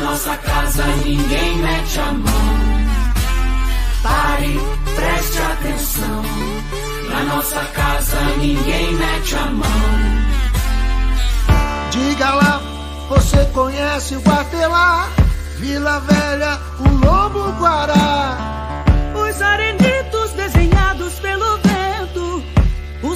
nossa casa ninguém mete a mão. Pare, preste atenção. Na nossa casa ninguém mete a mão. Diga lá, você conhece o Guatelá, Vila Velha, o Lobo Guará. Os arenitos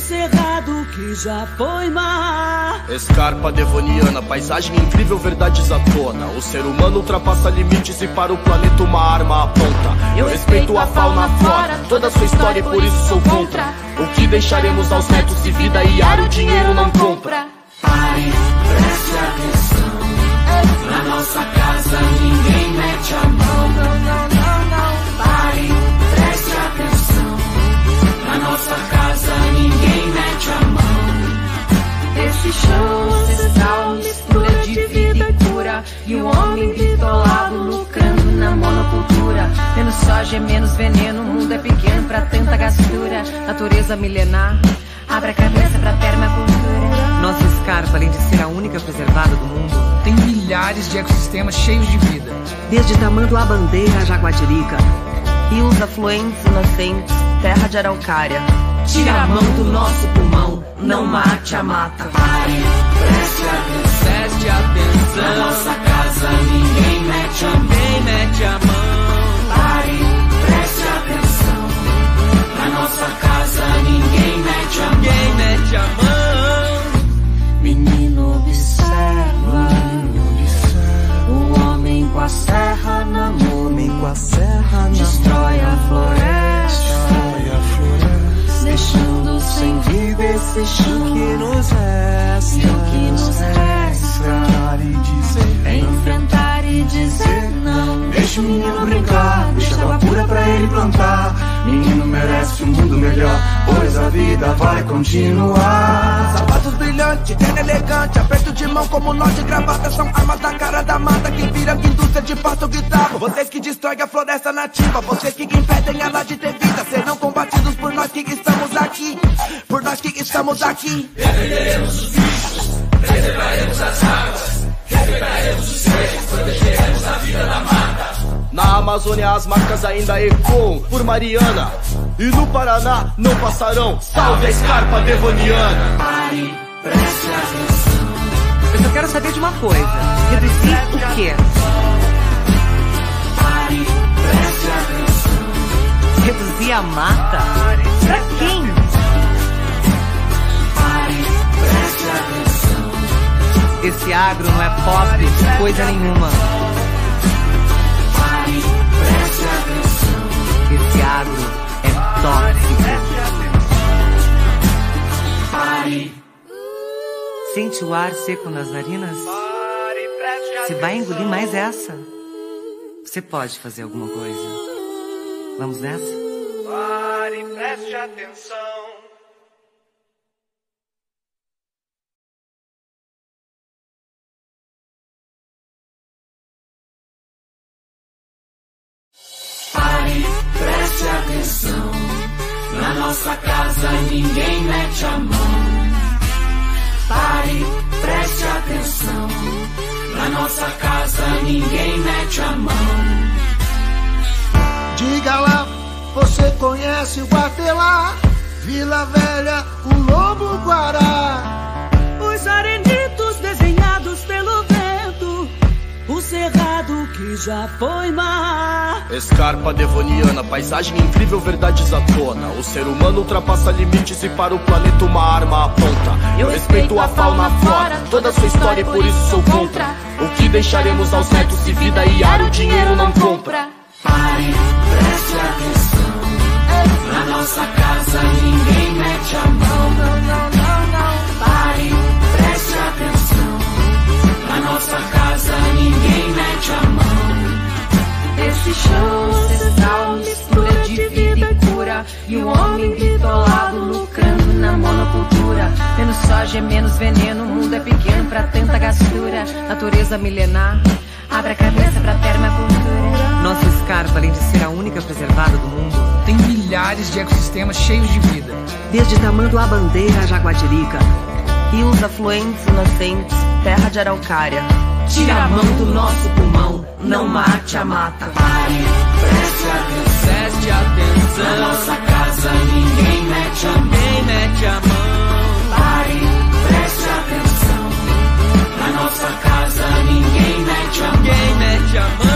cerrado que já foi mar. Escarpa devoniana, paisagem incrível, verdades à tona. O ser humano ultrapassa limites e para o planeta uma arma aponta. Eu respeito a fauna, a flora, toda a sua história e por isso sou contra. O que deixaremos aos netos de vida e ar o dinheiro não compra. Pare, preste atenção. Na nossa casa ninguém mete a mão. Ninguém mete a mão. Esse show ancestral mistura de vida e cura. E o homem bitolado lucrando na monocultura. Menos soja, menos veneno. O mundo é pequeno pra tanta gastura. Natureza milenar. Abre a cabeça pra permacultura. Nossa escarpa, além de ser a única preservada do mundo, tem milhares de ecossistemas cheios de vida. Desde Tamanduá Bandeira a Jaguatirica, rios afluentes e nascentes, terra de araucária. Tira a mão do nosso pulmão, não mate a mata. Pare, preste atenção. Preste atenção. Na nossa casa ninguém mete a mão. Ninguém mete a mão. Pare, preste atenção. Na nossa casa ninguém mete a mão. Ninguém mete a mão. Menino observa, o homem com a serra na mão, Homem com a serra na Destrói a floresta. Deixando sem Vida esse chão que nos resta. E o que nos resta Enfrentar e dizer é enfrentar e dizer não. Deixa o menino brincar, deixa água pura pra ele plantar. Menino merece um mundo melhor, a vida vai continuar. Sapatos brilhantes, terno elegante, aperto de mão como nó de gravata São armas da cara da mata que viram indústria de pasto guitarra. Vocês que destroem a floresta nativa, vocês que impedem ela de ter vida Serão combatidos por nós que estamos aqui, por nós que estamos aqui Na Amazônia as marcas ainda ecoam por Mariana. E no Paraná não passarão. Salve a escarpa devoniana. Pare, preste atenção. Eu só quero saber de uma coisa: reduzir o quê? Pare, preste atenção. Reduzir a mata? Pra quem? Pare, preste atenção. Esse agro não é pop, coisa nenhuma. É tóxico. Pare, Sente o ar seco nas narinas? Você vai engolir mais essa? Você pode fazer alguma coisa. Vamos nessa? Pare, preste atenção atenção. Na nossa casa ninguém mete a mão. Pare, preste atenção. Na nossa casa ninguém mete a mão. Diga lá, você conhece o Guatelá, Vila Velha, o Lobo Guará. Que já foi mar. Escarpa devoniana, paisagem incrível, verdades à tona. O ser humano ultrapassa limites e para o planeta uma arma aponta. Eu respeito a fauna, a flora, toda a sua história e por isso sou contra. O que deixaremos aos netos de vida e ar o dinheiro não compra. Pare, preste atenção. Na nossa casa ninguém mete a mão. Não, não, não, não. Pare, preste atenção. Na nossa casa a mão. Esse show ancestral mistura de vida e cura. E o homem bitolado lucrando na monocultura. Menos soja, menos veneno. O mundo é pequeno pra tanta gastura. Natureza milenar. Abre a cabeça pra permacultura. Nossa escarpa, além de ser a única preservada do mundo, Tem milhares de ecossistemas cheios de vida. desde Tamanduá Bandeira a Jaguatirica, rios afluentes e nascentes, terra de araucária. Tira a mão do nosso pulmão, não mate a mata. Pare, preste atenção. Preste atenção. Na nossa casa ninguém mete a mão. Ninguém mete a mão. Pare, preste atenção. Na nossa casa ninguém mete a mão. Ninguém mete a mão.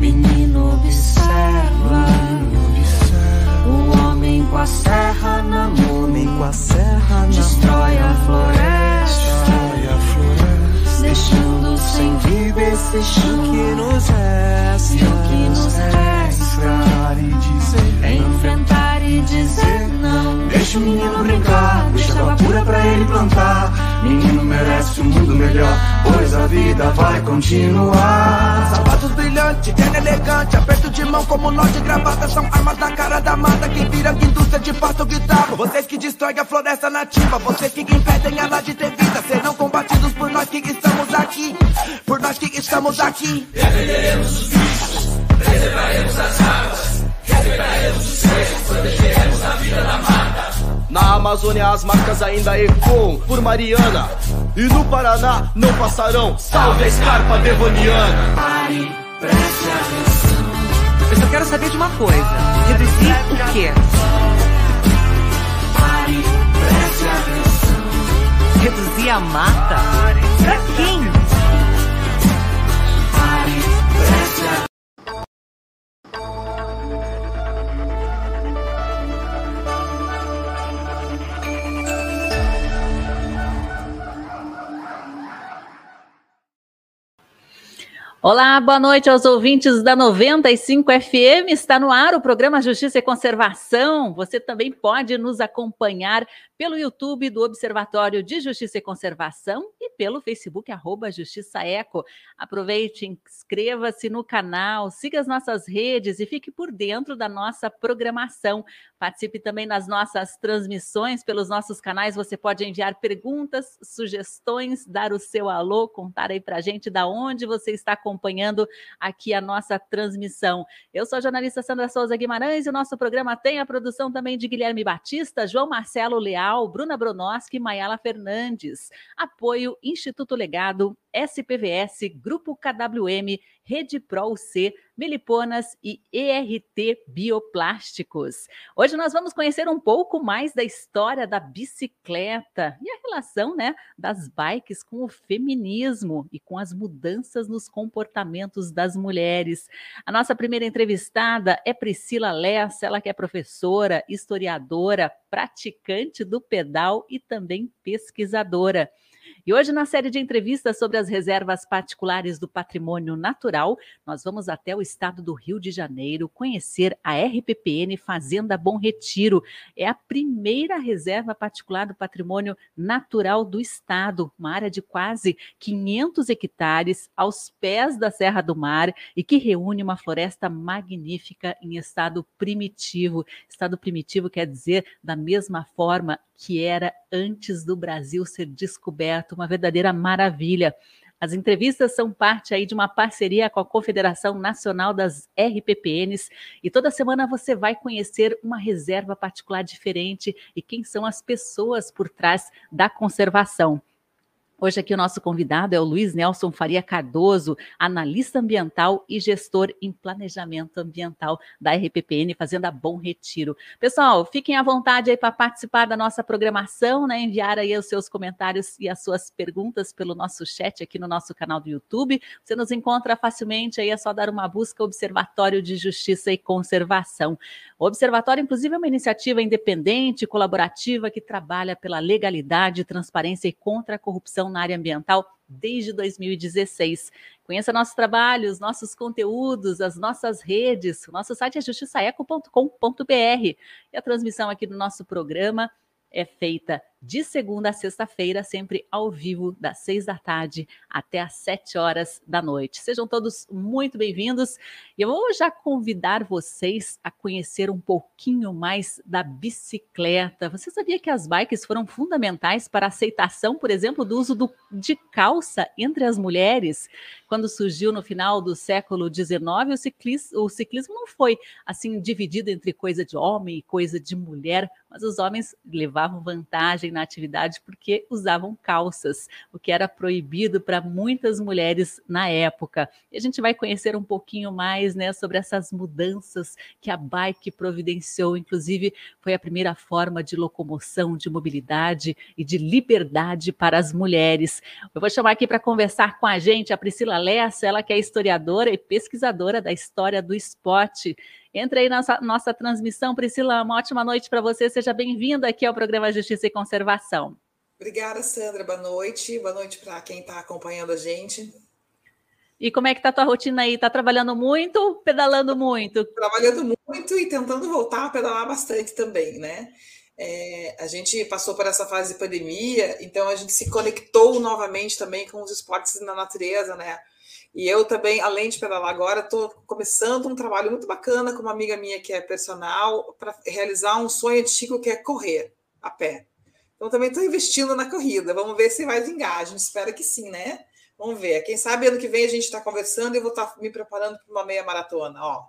Menino observa Observa o homem com a serra na mão. homem com a serra na Destrói a mão. floresta, Destrói a floresta. Deixando sem vida esse chão. que nos resta, o que nos resta enfrentar e dizer é enfrentar e dizer não. Deixa o menino brincar, deixa água pura pra ele plantar. Menino merece um mundo melhor, pois a vida vai continuar. Sapatos brilhantes, terno elegante, aperto de mão como nó de gravata São armas na cara da mata, que vira indústria de pasto guitarra. Vocês que destroem a floresta nativa, vocês que impedem ela de ter vida Serão combatidos por nós que estamos aqui, por nós que estamos aqui Na Amazônia as marcas ainda ecoam por Mariana. E no Paraná não passarão. Salve a escarpa devoniana. Pare, preste atenção. Eu só quero saber de uma coisa. Reduzir o quê? Pare, preste atenção. Reduzir a mata? Pra quem? Olá, boa noite aos ouvintes da 95 FM. Está no ar o programa Justiça e Conservação. Você também pode nos acompanhar pelo YouTube do Observatório de Justiça e Conservação e pelo Facebook arroba Justiça Eco. Aproveite, inscreva-se no canal, siga as nossas redes e fique por dentro da nossa programação. Participe também nas nossas transmissões pelos nossos canais. Você pode enviar perguntas, sugestões, dar o seu alô, contar aí pra gente da onde você está acompanhando aqui a nossa transmissão. Eu sou a jornalista Sandra Souza Guimarães e o nosso programa tem a produção também de Guilherme Batista, João Marcelo Leal, Bruna Bronoski e Mayala Fernandes. Apoio Instituto Legado, SPVS, Grupo KWM, Rede Pro C, Meliponas e ERT Bioplásticos. Hoje nós vamos conhecer um pouco mais da história da bicicleta e a relação, né, das bikes com o feminismo e com as mudanças nos comportamentos das mulheres. A nossa primeira entrevistada é Priscila Lessa, ela que é professora, historiadora, praticante do pedal e também pesquisadora. E hoje, na série de entrevistas sobre as reservas particulares do patrimônio natural, nós vamos até o estado do Rio de Janeiro conhecer a RPPN Fazenda Bom Retiro. É a primeira reserva particular do patrimônio natural do estado, uma área de quase 500 hectares aos pés da Serra do Mar e que reúne uma floresta magnífica em estado primitivo. Estado primitivo quer dizer da mesma forma que era antes do Brasil ser descoberto, uma verdadeira maravilha. As entrevistas são parte aí de uma parceria com a Confederação Nacional das RPPNs e toda semana você vai conhecer uma reserva particular diferente e quem são as pessoas por trás da conservação. Hoje aqui o nosso convidado é o Luiz Nelson Faria Cardoso, analista ambiental e gestor em planejamento ambiental da RPPN Fazenda Bom Retiro. Pessoal, fiquem à vontade aí para participar da nossa programação, né? Enviar aí os seus comentários e as suas perguntas pelo nosso chat aqui no nosso canal do YouTube. Você nos encontra facilmente aí, é só dar uma busca Observatório de Justiça e Conservação. O Observatório, inclusive, é uma iniciativa independente, colaborativa, que trabalha pela legalidade, transparência e contra a corrupção na área ambiental desde 2016. Conheça nossos trabalhos, nossos conteúdos, as nossas redes. O nosso site é justiçaeco.com.br. E a transmissão aqui do nosso programa é feita de segunda a sexta-feira, sempre ao vivo, das seis da tarde até às sete horas da noite. Sejam todos muito bem-vindos e eu vou já convidar vocês a conhecer um pouquinho mais da bicicleta. Você sabia que as bikes foram fundamentais para a aceitação, por exemplo, do uso do, de calça entre as mulheres? Quando surgiu no final do século XIX, o ciclismo, o ciclismo não foi assim dividido entre coisa de homem e coisa de mulher, mas os homens levavam vantagem na atividade porque usavam calças, o que era proibido para muitas mulheres na época. E a gente vai conhecer um pouquinho mais né, sobre essas mudanças que a bike providenciou, inclusive foi a primeira forma de locomoção, de mobilidade e de liberdade para as mulheres. Eu vou chamar aqui para conversar com a gente a Priscila Lessa, ela que é historiadora e pesquisadora da história do esporte. Entra aí na nossa, nossa transmissão. Priscila, uma ótima noite para você. Seja bem-vinda aqui ao programa Justiça e Conservação. Obrigada, Sandra. Boa noite. Boa noite para quem está acompanhando a gente. E como é que tá a tua rotina aí? Tá trabalhando muito, pedalando muito? Trabalhando muito e tentando voltar a pedalar bastante também, né? É, a gente passou por essa fase de pandemia, então a gente se conectou novamente também com os esportes na natureza, né? E eu também, além de pedalar agora, estou começando um trabalho muito bacana com uma amiga minha que é personal para realizar um sonho antigo que é correr a pé. Então também estou investindo na corrida. Vamos ver se vai vingar. Espera que sim, né? Vamos ver. Quem sabe ano que vem a gente está conversando e eu vou estar tá me preparando para uma meia maratona. Ó,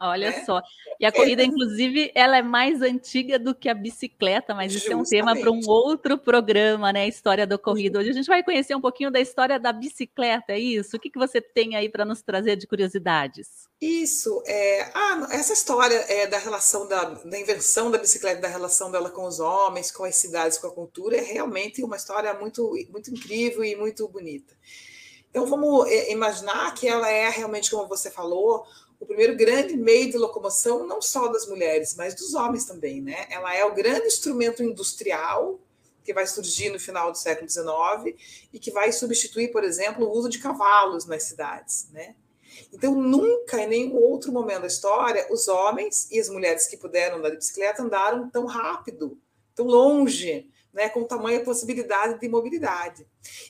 Olha né? só. E a corrida, inclusive, ela é mais antiga do que a bicicleta, mas isso Justamente. é um tema para um outro programa, né? A história da corrida. Hoje a gente vai conhecer um pouquinho da história da bicicleta, é isso? O que, que você tem aí para nos trazer de curiosidades? Isso, é, ah, essa história é, da relação da, da invenção da bicicleta, da relação dela com os homens, com as cidades, com a cultura, é realmente uma história muito, muito incrível e muito bonita. Então vamos é, imaginar que ela é realmente, como você falou, o primeiro grande meio de locomoção, não só das mulheres, mas dos homens também. Né? Ela é o grande instrumento industrial que vai surgir no final do século XIX e que vai substituir, por exemplo, o uso de cavalos nas cidades. Né? Então, nunca, em nenhum outro momento da história, os homens e as mulheres que puderam andar de bicicleta andaram tão rápido, tão longe, né, com tamanha possibilidade de mobilidade.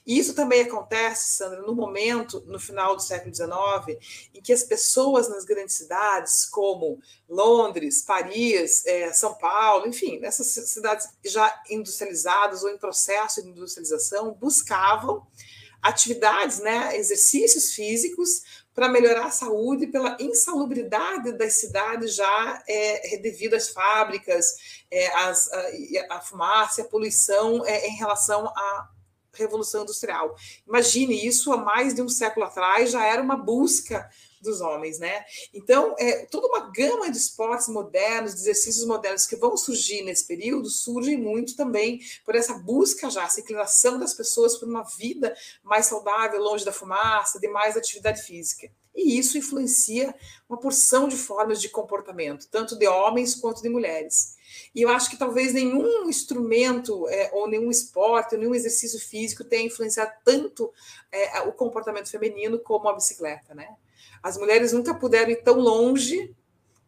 Isso também acontece, Sandra, no momento, no final do século XIX, em que as pessoas nas grandes cidades, como Londres, Paris, é, São Paulo, enfim, nessas cidades já industrializadas ou em processo de industrialização, buscavam atividades, né, exercícios físicos para melhorar a saúde pela insalubridade das cidades já é, devido às fábricas, é, as, a, a, fumaça, a poluição é, em relação à revolução industrial. Imagine isso há mais de um século atrás já era uma busca dos homens, né? Então, é, toda uma gama de esportes modernos, de exercícios modernos que vão surgir nesse período, surgem muito também por essa busca já, essa inclinação das pessoas por uma vida mais saudável, longe da fumaça, de mais atividade física. E isso influencia uma porção de formas de comportamento, tanto de homens quanto de mulheres. E eu acho que talvez nenhum instrumento, é, ou nenhum esporte, ou nenhum exercício físico tenha influenciado tanto é, o comportamento feminino como a bicicleta, né? As mulheres nunca puderam ir tão longe,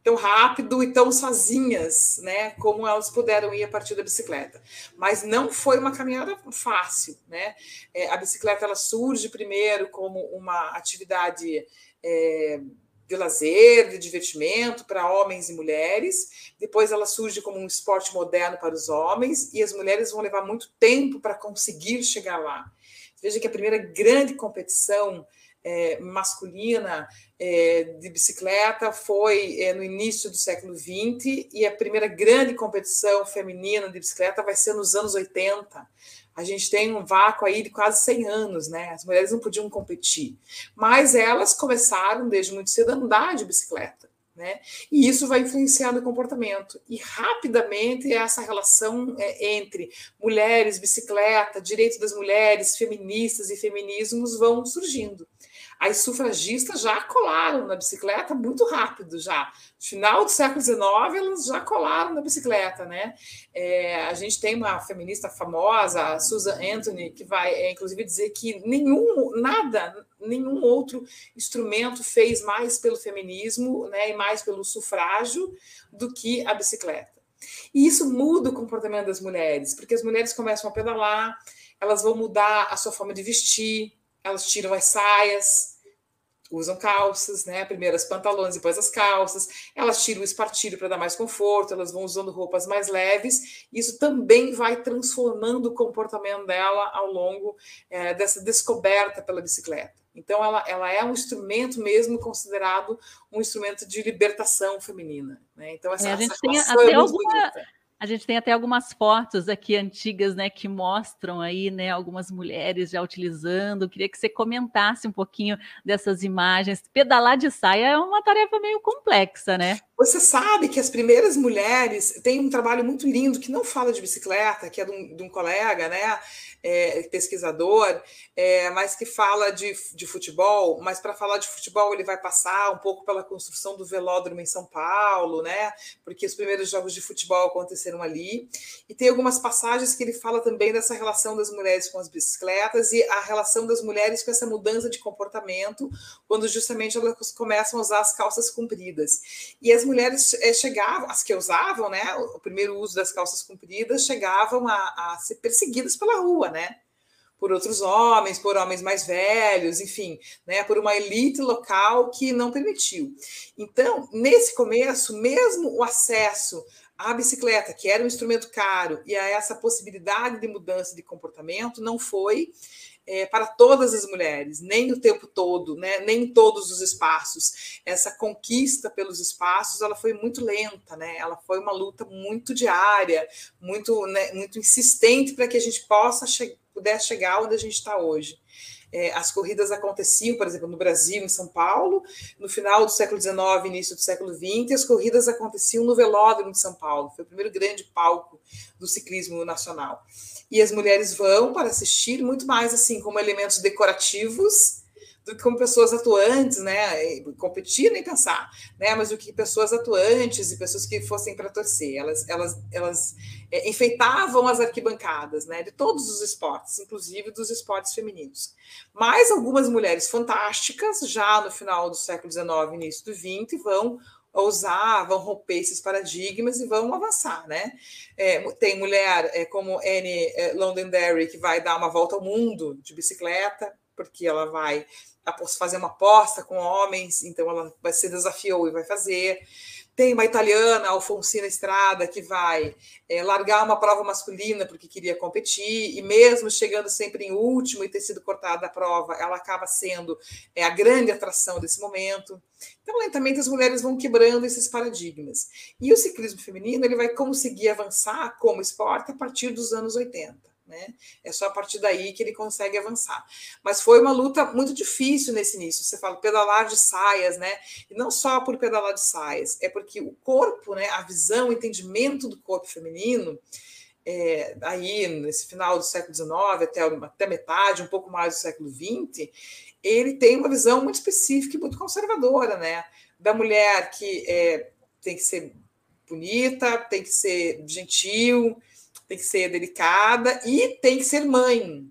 tão rápido e tão sozinhas, né, como elas puderam ir a partir da bicicleta. Mas não foi uma caminhada fácil, né? É, a bicicleta ela surge primeiro como uma atividade é, de lazer, de divertimento para homens e mulheres. Depois ela surge como um esporte moderno para os homens e as mulheres vão levar muito tempo para conseguir chegar lá. Veja que a primeira grande competição é, masculina é, de bicicleta foi é, no início do século XX e a primeira grande competição feminina de bicicleta vai ser nos anos 80. A gente tem um vácuo aí de quase 100 anos, né? As mulheres não podiam competir, mas elas começaram desde muito cedo a andar de bicicleta. Né? E isso vai influenciar no comportamento. E rapidamente essa relação é, entre mulheres, bicicleta, direito das mulheres, feministas e feminismos vão surgindo as sufragistas já colaram na bicicleta muito rápido já. No final do século XIX, elas já colaram na bicicleta, né? É, a gente tem uma feminista famosa, Susan Anthony, que vai, é, inclusive, dizer que nenhum, nada, nenhum outro instrumento fez mais pelo feminismo né, e mais pelo sufrágio do que a bicicleta. E isso muda o comportamento das mulheres, porque as mulheres começam a pedalar, elas vão mudar a sua forma de vestir, elas tiram as saias, usam calças, né? Primeiro as pantalones, depois as calças. Elas tiram o espartilho para dar mais conforto, elas vão usando roupas mais leves. Isso também vai transformando o comportamento dela ao longo é, dessa descoberta pela bicicleta. Então, ela, ela é um instrumento mesmo considerado um instrumento de libertação feminina. Né? Então, essa, é, a gente tem até é alguma, A gente tem até algumas fotos aqui antigas, né, que mostram aí, né, algumas mulheres já utilizando. Queria que você comentasse um pouquinho dessas imagens. Pedalar de saia é uma tarefa meio complexa, né? Você sabe que as primeiras mulheres têm um trabalho muito lindo que não fala de bicicleta, que é de um, de um colega, né? É, pesquisador, é, mas que fala de, de futebol, mas para falar de futebol ele vai passar um pouco pela construção do velódromo em São Paulo, né? Porque os primeiros jogos de futebol aconteceram ali. E tem algumas passagens que ele fala também dessa relação das mulheres com as bicicletas e a relação das mulheres com essa mudança de comportamento, quando justamente elas começam a usar as calças compridas. E as mulheres é, chegavam, as que usavam, né? O primeiro uso das calças compridas, chegavam a, a ser perseguidas pela rua, né? Por outros homens, por homens mais velhos, enfim, né? Por uma elite local que não permitiu. Então, nesse começo, mesmo o acesso à bicicleta, que era um instrumento caro, e a essa possibilidade de mudança de comportamento, não foi é, para todas as mulheres, nem o tempo todo, né, nem em todos os espaços. Essa conquista pelos espaços, ela foi muito lenta, né? Ela foi uma luta muito diária, muito, né, muito insistente para que a gente possa che pudesse chegar onde a gente está hoje. É, as corridas aconteciam, por exemplo, no Brasil, em São Paulo, no final do século XIX, início do século XX, as corridas aconteciam no Velódromo de São Paulo, foi o primeiro grande palco do ciclismo nacional e as mulheres vão para assistir muito mais assim como elementos decorativos do que como pessoas atuantes, né? Competir nem pensar, né? Mas do que pessoas atuantes e pessoas que fossem para torcer. Elas, elas, elas é, enfeitavam as arquibancadas, né? De todos os esportes, inclusive dos esportes femininos. Mas algumas mulheres fantásticas, já no final do século XIX, início do XX, vão ousar, vão romper esses paradigmas e vão avançar, né? É, tem mulher é, como Anne é, Londonderry que vai dar uma volta ao mundo de bicicleta, porque ela vai fazer uma aposta com homens, então ela vai se desafiou e vai fazer. Tem uma italiana, Alfonsina Estrada, que vai é, largar uma prova masculina porque queria competir, e mesmo chegando sempre em último e ter sido cortada a prova, ela acaba sendo é, a grande atração desse momento. Então, lentamente, as mulheres vão quebrando esses paradigmas. E o ciclismo feminino ele vai conseguir avançar como esporte a partir dos anos 80 né? É só a partir daí que ele consegue avançar. Mas foi uma luta muito difícil nesse início. Você fala pedalar de saias, né? E não só por pedalar de saias, é porque o corpo, né? A visão, o entendimento do corpo feminino, é, aí nesse final do século XIX até, até metade, um pouco mais do século XX, ele tem uma visão muito específica e muito conservadora, né? Da mulher que é, tem que ser bonita, tem que ser gentil, tem que ser delicada e tem que ser mãe.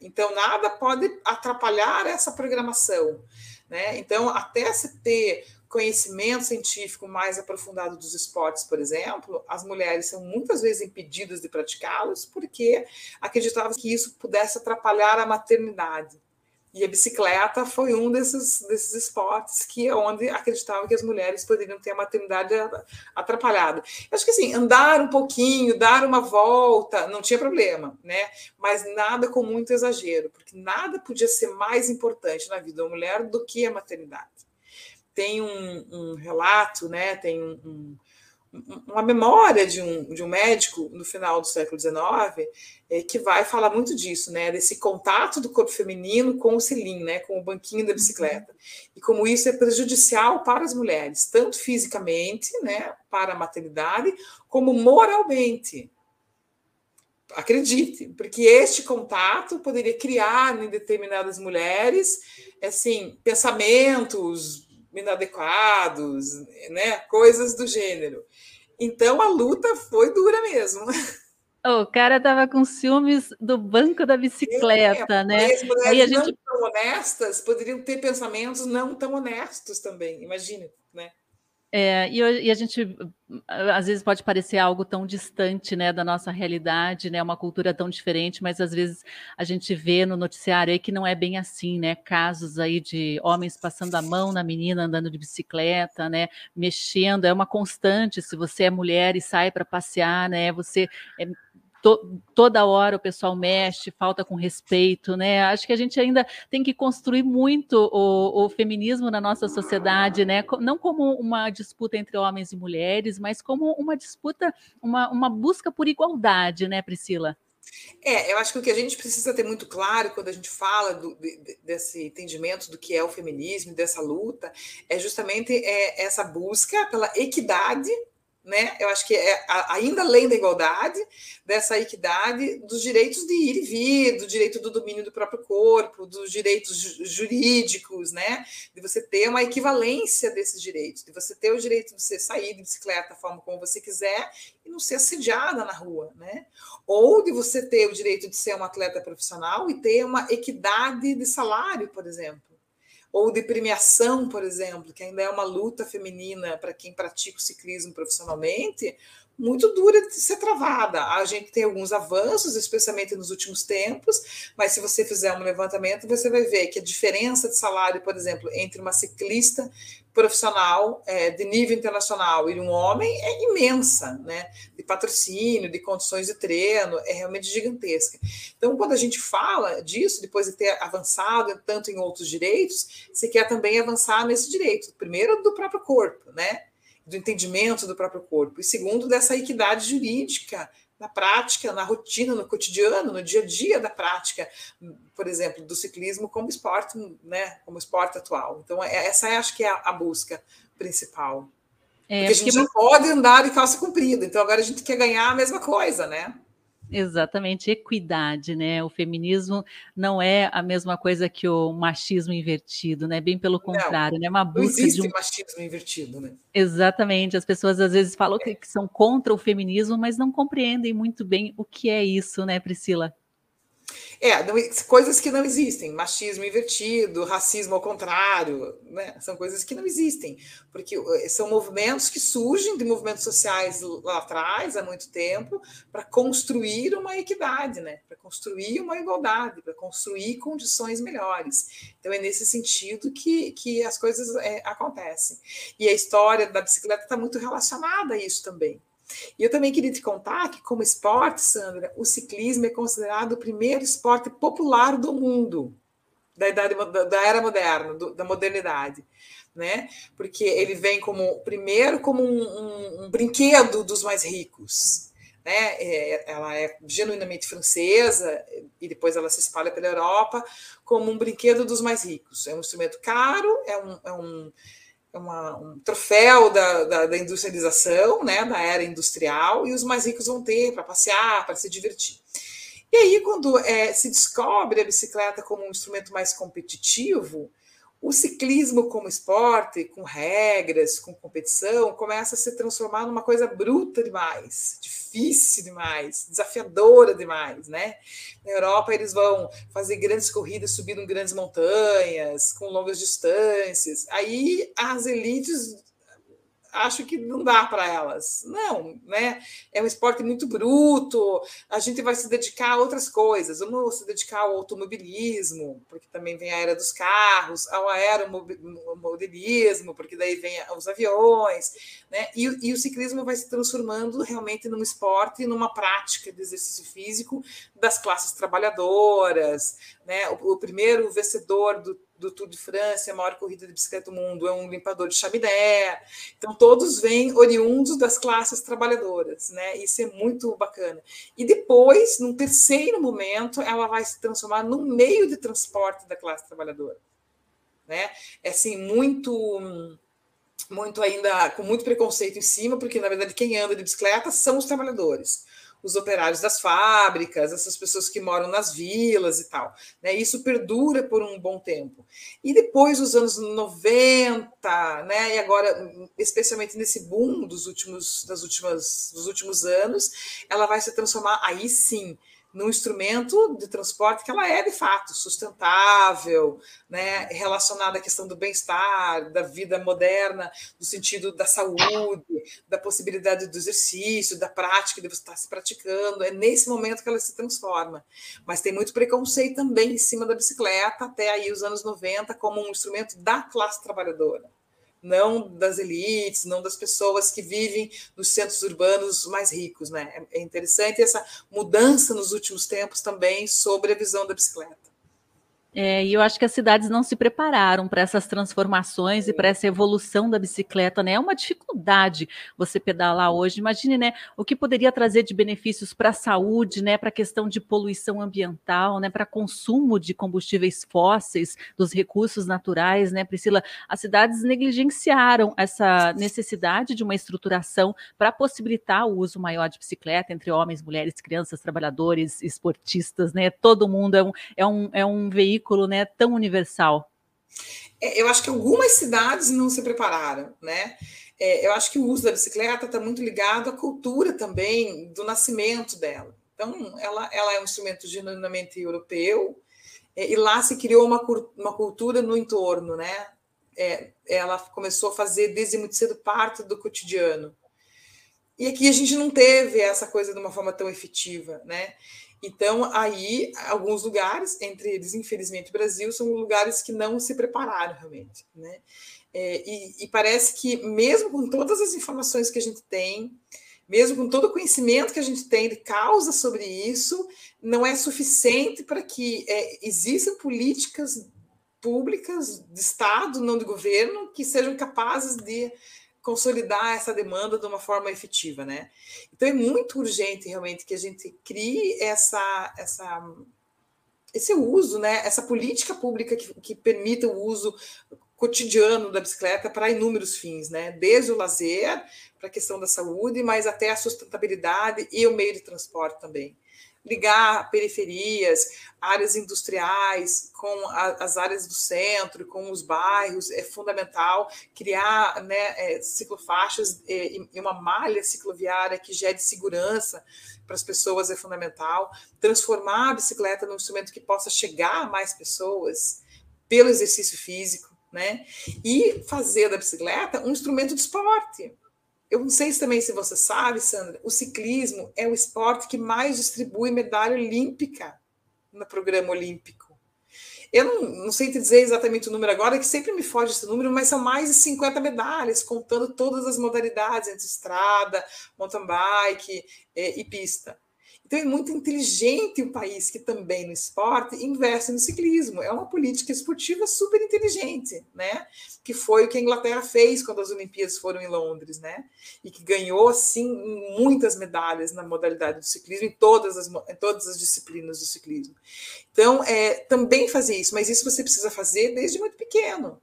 Então, nada pode atrapalhar essa programação. Né? Então, até se ter conhecimento científico mais aprofundado dos esportes, por exemplo, as mulheres são muitas vezes impedidas de praticá-los porque acreditavam que isso pudesse atrapalhar a maternidade. E a bicicleta foi um desses, desses esportes que é onde acreditavam que as mulheres poderiam ter a maternidade atrapalhada. Eu acho que assim, andar um pouquinho, dar uma volta, não tinha problema, né? Mas nada com muito exagero, porque nada podia ser mais importante na vida da mulher do que a maternidade. Tem um, um relato, né? Tem um, um uma memória de um, de um médico no final do século XIX é, que vai falar muito disso, né? Desse contato do corpo feminino com o selim, né? Com o banquinho da bicicleta. E como isso é prejudicial para as mulheres, tanto fisicamente, né? Para a maternidade, como moralmente. Acredite, porque este contato poderia criar em determinadas mulheres, assim, pensamentos inadequados, né? Coisas do gênero. Então a luta foi dura mesmo. O cara tava com ciúmes do banco da bicicleta, é, né? As mulheres Aí a gente... não tão honestas poderiam ter pensamentos não tão honestos também, imagine, né? É, e, e, a gente às vezes pode parecer algo tão distante né, da nossa realidade, né, uma cultura tão diferente, mas às vezes a gente vê no noticiário aí que não é bem assim, né? Casos aí de homens passando a mão na menina andando de bicicleta, né? Mexendo, é uma constante. Se você é mulher e sai para passear, né? Você é to, toda hora o pessoal mexe, falta com respeito, né? Acho que a gente ainda tem que construir muito o, o feminismo na nossa sociedade, né? Não como uma disputa entre homens e mulheres, mas como uma disputa, uma, uma busca por igualdade, né, Priscila? É, eu acho que o que a gente precisa ter muito claro quando a gente fala do, de, desse entendimento do que é o feminismo, dessa luta, é justamente é, essa busca pela equidade né? Eu acho que é ainda além da igualdade, dessa equidade dos direitos de ir e vir, do direito do domínio do próprio corpo, dos direitos jurídicos, né? De você ter uma equivalência desses direitos, de você ter o direito de você sair de bicicleta da forma como você quiser e não ser assediada na rua, né? Ou de você ter o direito de ser uma atleta profissional e ter uma equidade de salário, por exemplo ou de premiação, por exemplo, que ainda é uma luta feminina para quem pratica o ciclismo profissionalmente, muito dura de ser travada. A gente tem alguns avanços, especialmente nos últimos tempos, mas se você fizer um levantamento, você vai ver que a diferença de salário, por exemplo, entre uma ciclista profissional é, de nível internacional e um homem é imensa, né? De patrocínio, de condições de treino, é realmente gigantesca. Então, quando a gente fala disso, depois de ter avançado tanto em outros direitos, você quer também avançar nesse direito, primeiro do próprio corpo, né? Do entendimento do próprio corpo, e segundo, dessa equidade jurídica na prática, na rotina, no cotidiano, no dia a dia da prática, por exemplo, do ciclismo como esporte, né, como esporte atual. Então, é, essa acho que é a, a busca principal. É, porque a gente porque... não pode andar de calça comprida, então agora a gente quer ganhar a mesma coisa, né? Exatamente, equidade, né? O feminismo não é a mesma coisa que o machismo invertido, né? Bem pelo contrário, não, né? Uma busca não existe de um... machismo invertido, né? Exatamente. As pessoas às vezes falam que, que são contra o feminismo, mas não compreendem muito bem o que é isso, né, Priscila? É, não, coisas que não existem, machismo invertido, racismo ao contrário, né? são coisas que não existem, porque eh, são movimentos que surgem de movimentos sociais lá atrás, há muito tempo, para construir uma equidade, né? para construir uma igualdade, para construir condições melhores. Então é nesse sentido que, que as coisas é, acontecem. E a história da bicicleta está muito relacionada a isso também. E eu também queria te contar que, como esporte, Sandra, o ciclismo é considerado o primeiro esporte popular do mundo, da, idade, da era moderna, do, da modernidade. Né? Porque ele vem como primeiro como um, um, um brinquedo dos mais ricos. Né? É, ela é genuinamente francesa e depois ela se espalha pela Europa como um brinquedo dos mais ricos. É um instrumento caro, é um, é um uma, um troféu da, da, da, industrialização, né, da era industrial, e os mais ricos vão ter para passear, para se divertir. E aí, quando é, se descobre a bicicleta como um instrumento mais competitivo, o ciclismo como esporte, com regras, com competição, começa a se transformar numa coisa bruta demais, difícil demais, desafiadora demais, né? Na Europa eles vão fazer grandes corridas subindo grandes montanhas, com longas distâncias. Aí as elites acho que não dá para elas. Não, né? É um esporte muito bruto, a gente vai se dedicar a outras coisas. Vamos se dedicar ao automobilismo, porque também vem a era dos carros, ao aeromodelismo, porque daí vem os aviões, né? E, e o ciclismo vai se transformando realmente num esporte, numa prática de exercício físico das classes trabalhadoras, né? O, o primeiro vencedor do do Tour de França, a maior corrida de bicicleta do mundo, é um limpador de chaminé. Então, todos vêm oriundos das classes trabalhadoras, né? Isso é muito bacana. E depois, num terceiro momento, ela vai se transformar num meio de transporte da classe trabalhadora, né? É assim, muito muito ainda com muito preconceito em cima, porque na verdade quem anda de bicicleta são os trabalhadores os operários das fábricas, essas pessoas que moram nas vilas e tal. Né? Isso perdura por um bom tempo. E depois dos anos 90, né? e agora, especialmente nesse boom dos últimos, das últimas, dos últimos anos, ela vai se transformar aí sim num instrumento de transporte que ela é de fato sustentável, né, relacionada à questão do bem-estar, da vida moderna, no sentido da saúde, da possibilidade do exercício, da prática de você estar se praticando. É nesse momento que ela se transforma. Mas tem muito preconceito também em cima da bicicleta, até aí os anos 90, como um instrumento da classe trabalhadora não das elites, não das pessoas que vivem nos centros urbanos mais ricos, né? É interessante essa mudança nos últimos tempos também sobre a visão da bicicleta. É, e eu acho que as cidades não se prepararam para essas transformações e para essa evolução da bicicleta, né? É uma dificuldade você pedalar hoje. Imagine, né, o que poderia trazer de benefícios para a saúde, né, para a questão de poluição ambiental, né, para consumo de combustíveis fósseis, dos recursos naturais, né, Priscila? As cidades negligenciaram essa necessidade de uma estruturação para possibilitar o uso maior de bicicleta entre homens, mulheres, crianças, trabalhadores, esportistas, né? Todo mundo é um, é um, é um veículo currículo né, tão universal? É, eu acho que algumas cidades não se prepararam, né? É, eu acho que o uso da bicicleta está muito ligado à cultura também do nascimento dela. Então, ela, ela é um instrumento genuinamente europeu é, e lá se criou uma, uma cultura no entorno, né? É, ela começou a fazer desde muito cedo parte do cotidiano. E aqui a gente não teve essa coisa de uma forma tão efetiva, né? Então, aí, alguns lugares, entre eles, infelizmente, o Brasil, são lugares que não se prepararam realmente. Né? É, e, e, parece que, mesmo com todas as informações que a gente tem, mesmo com todo o conhecimento que a gente tem de causa sobre isso, não é suficiente para que é, existam políticas públicas de Estado, não de governo, que sejam capazes de consolidar essa demanda de uma forma efetiva, né? Então é muito urgente realmente que a gente crie essa, essa esse uso, né? Essa política pública que, que permita o uso cotidiano da bicicleta para inúmeros fins, né? Desde o lazer, para a questão da saúde, mas até a sustentabilidade e o meio de transporte também ligar periferias, áreas industriais com a, as áreas do centro, com os bairros, é fundamental criar né, é, ciclofaixas é, e uma malha cicloviária que gere segurança para as pessoas é fundamental. Transformar a bicicleta num instrumento que possa chegar a mais pessoas pelo exercício físico, né? E fazer da bicicleta um instrumento de esporte eu não sei se também se você sabe, Sandra, o ciclismo é o esporte que mais distribui medalha olímpica no programa olímpico. Eu não, não sei te dizer exatamente o número agora, que sempre me foge esse número, mas são mais de 50 medalhas, contando todas as modalidades entre estrada, mountain bike é, e pista. Então é muito inteligente o país que também no esporte investe no ciclismo. É uma política esportiva super inteligente, né? Que foi o que a Inglaterra fez quando as Olimpíadas foram em Londres, né? E que ganhou assim muitas medalhas na modalidade do ciclismo em todas as, em todas as disciplinas do ciclismo. Então, é também fazer isso, mas isso você precisa fazer desde muito pequeno.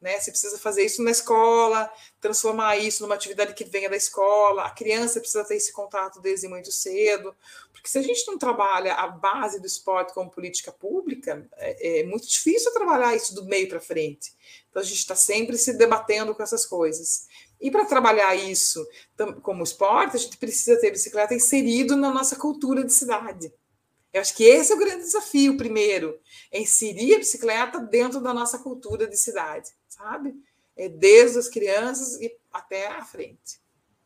Né? Você precisa fazer isso na escola, transformar isso numa atividade que venha da escola. A criança precisa ter esse contato desde muito cedo, porque se a gente não trabalha a base do esporte como política pública, é, é muito difícil trabalhar isso do meio para frente. Então a gente está sempre se debatendo com essas coisas. E para trabalhar isso como esporte, a gente precisa ter bicicleta inserido na nossa cultura de cidade. Eu acho que esse é o grande desafio, primeiro, é inserir a bicicleta dentro da nossa cultura de cidade sabe? É desde as crianças e até à frente.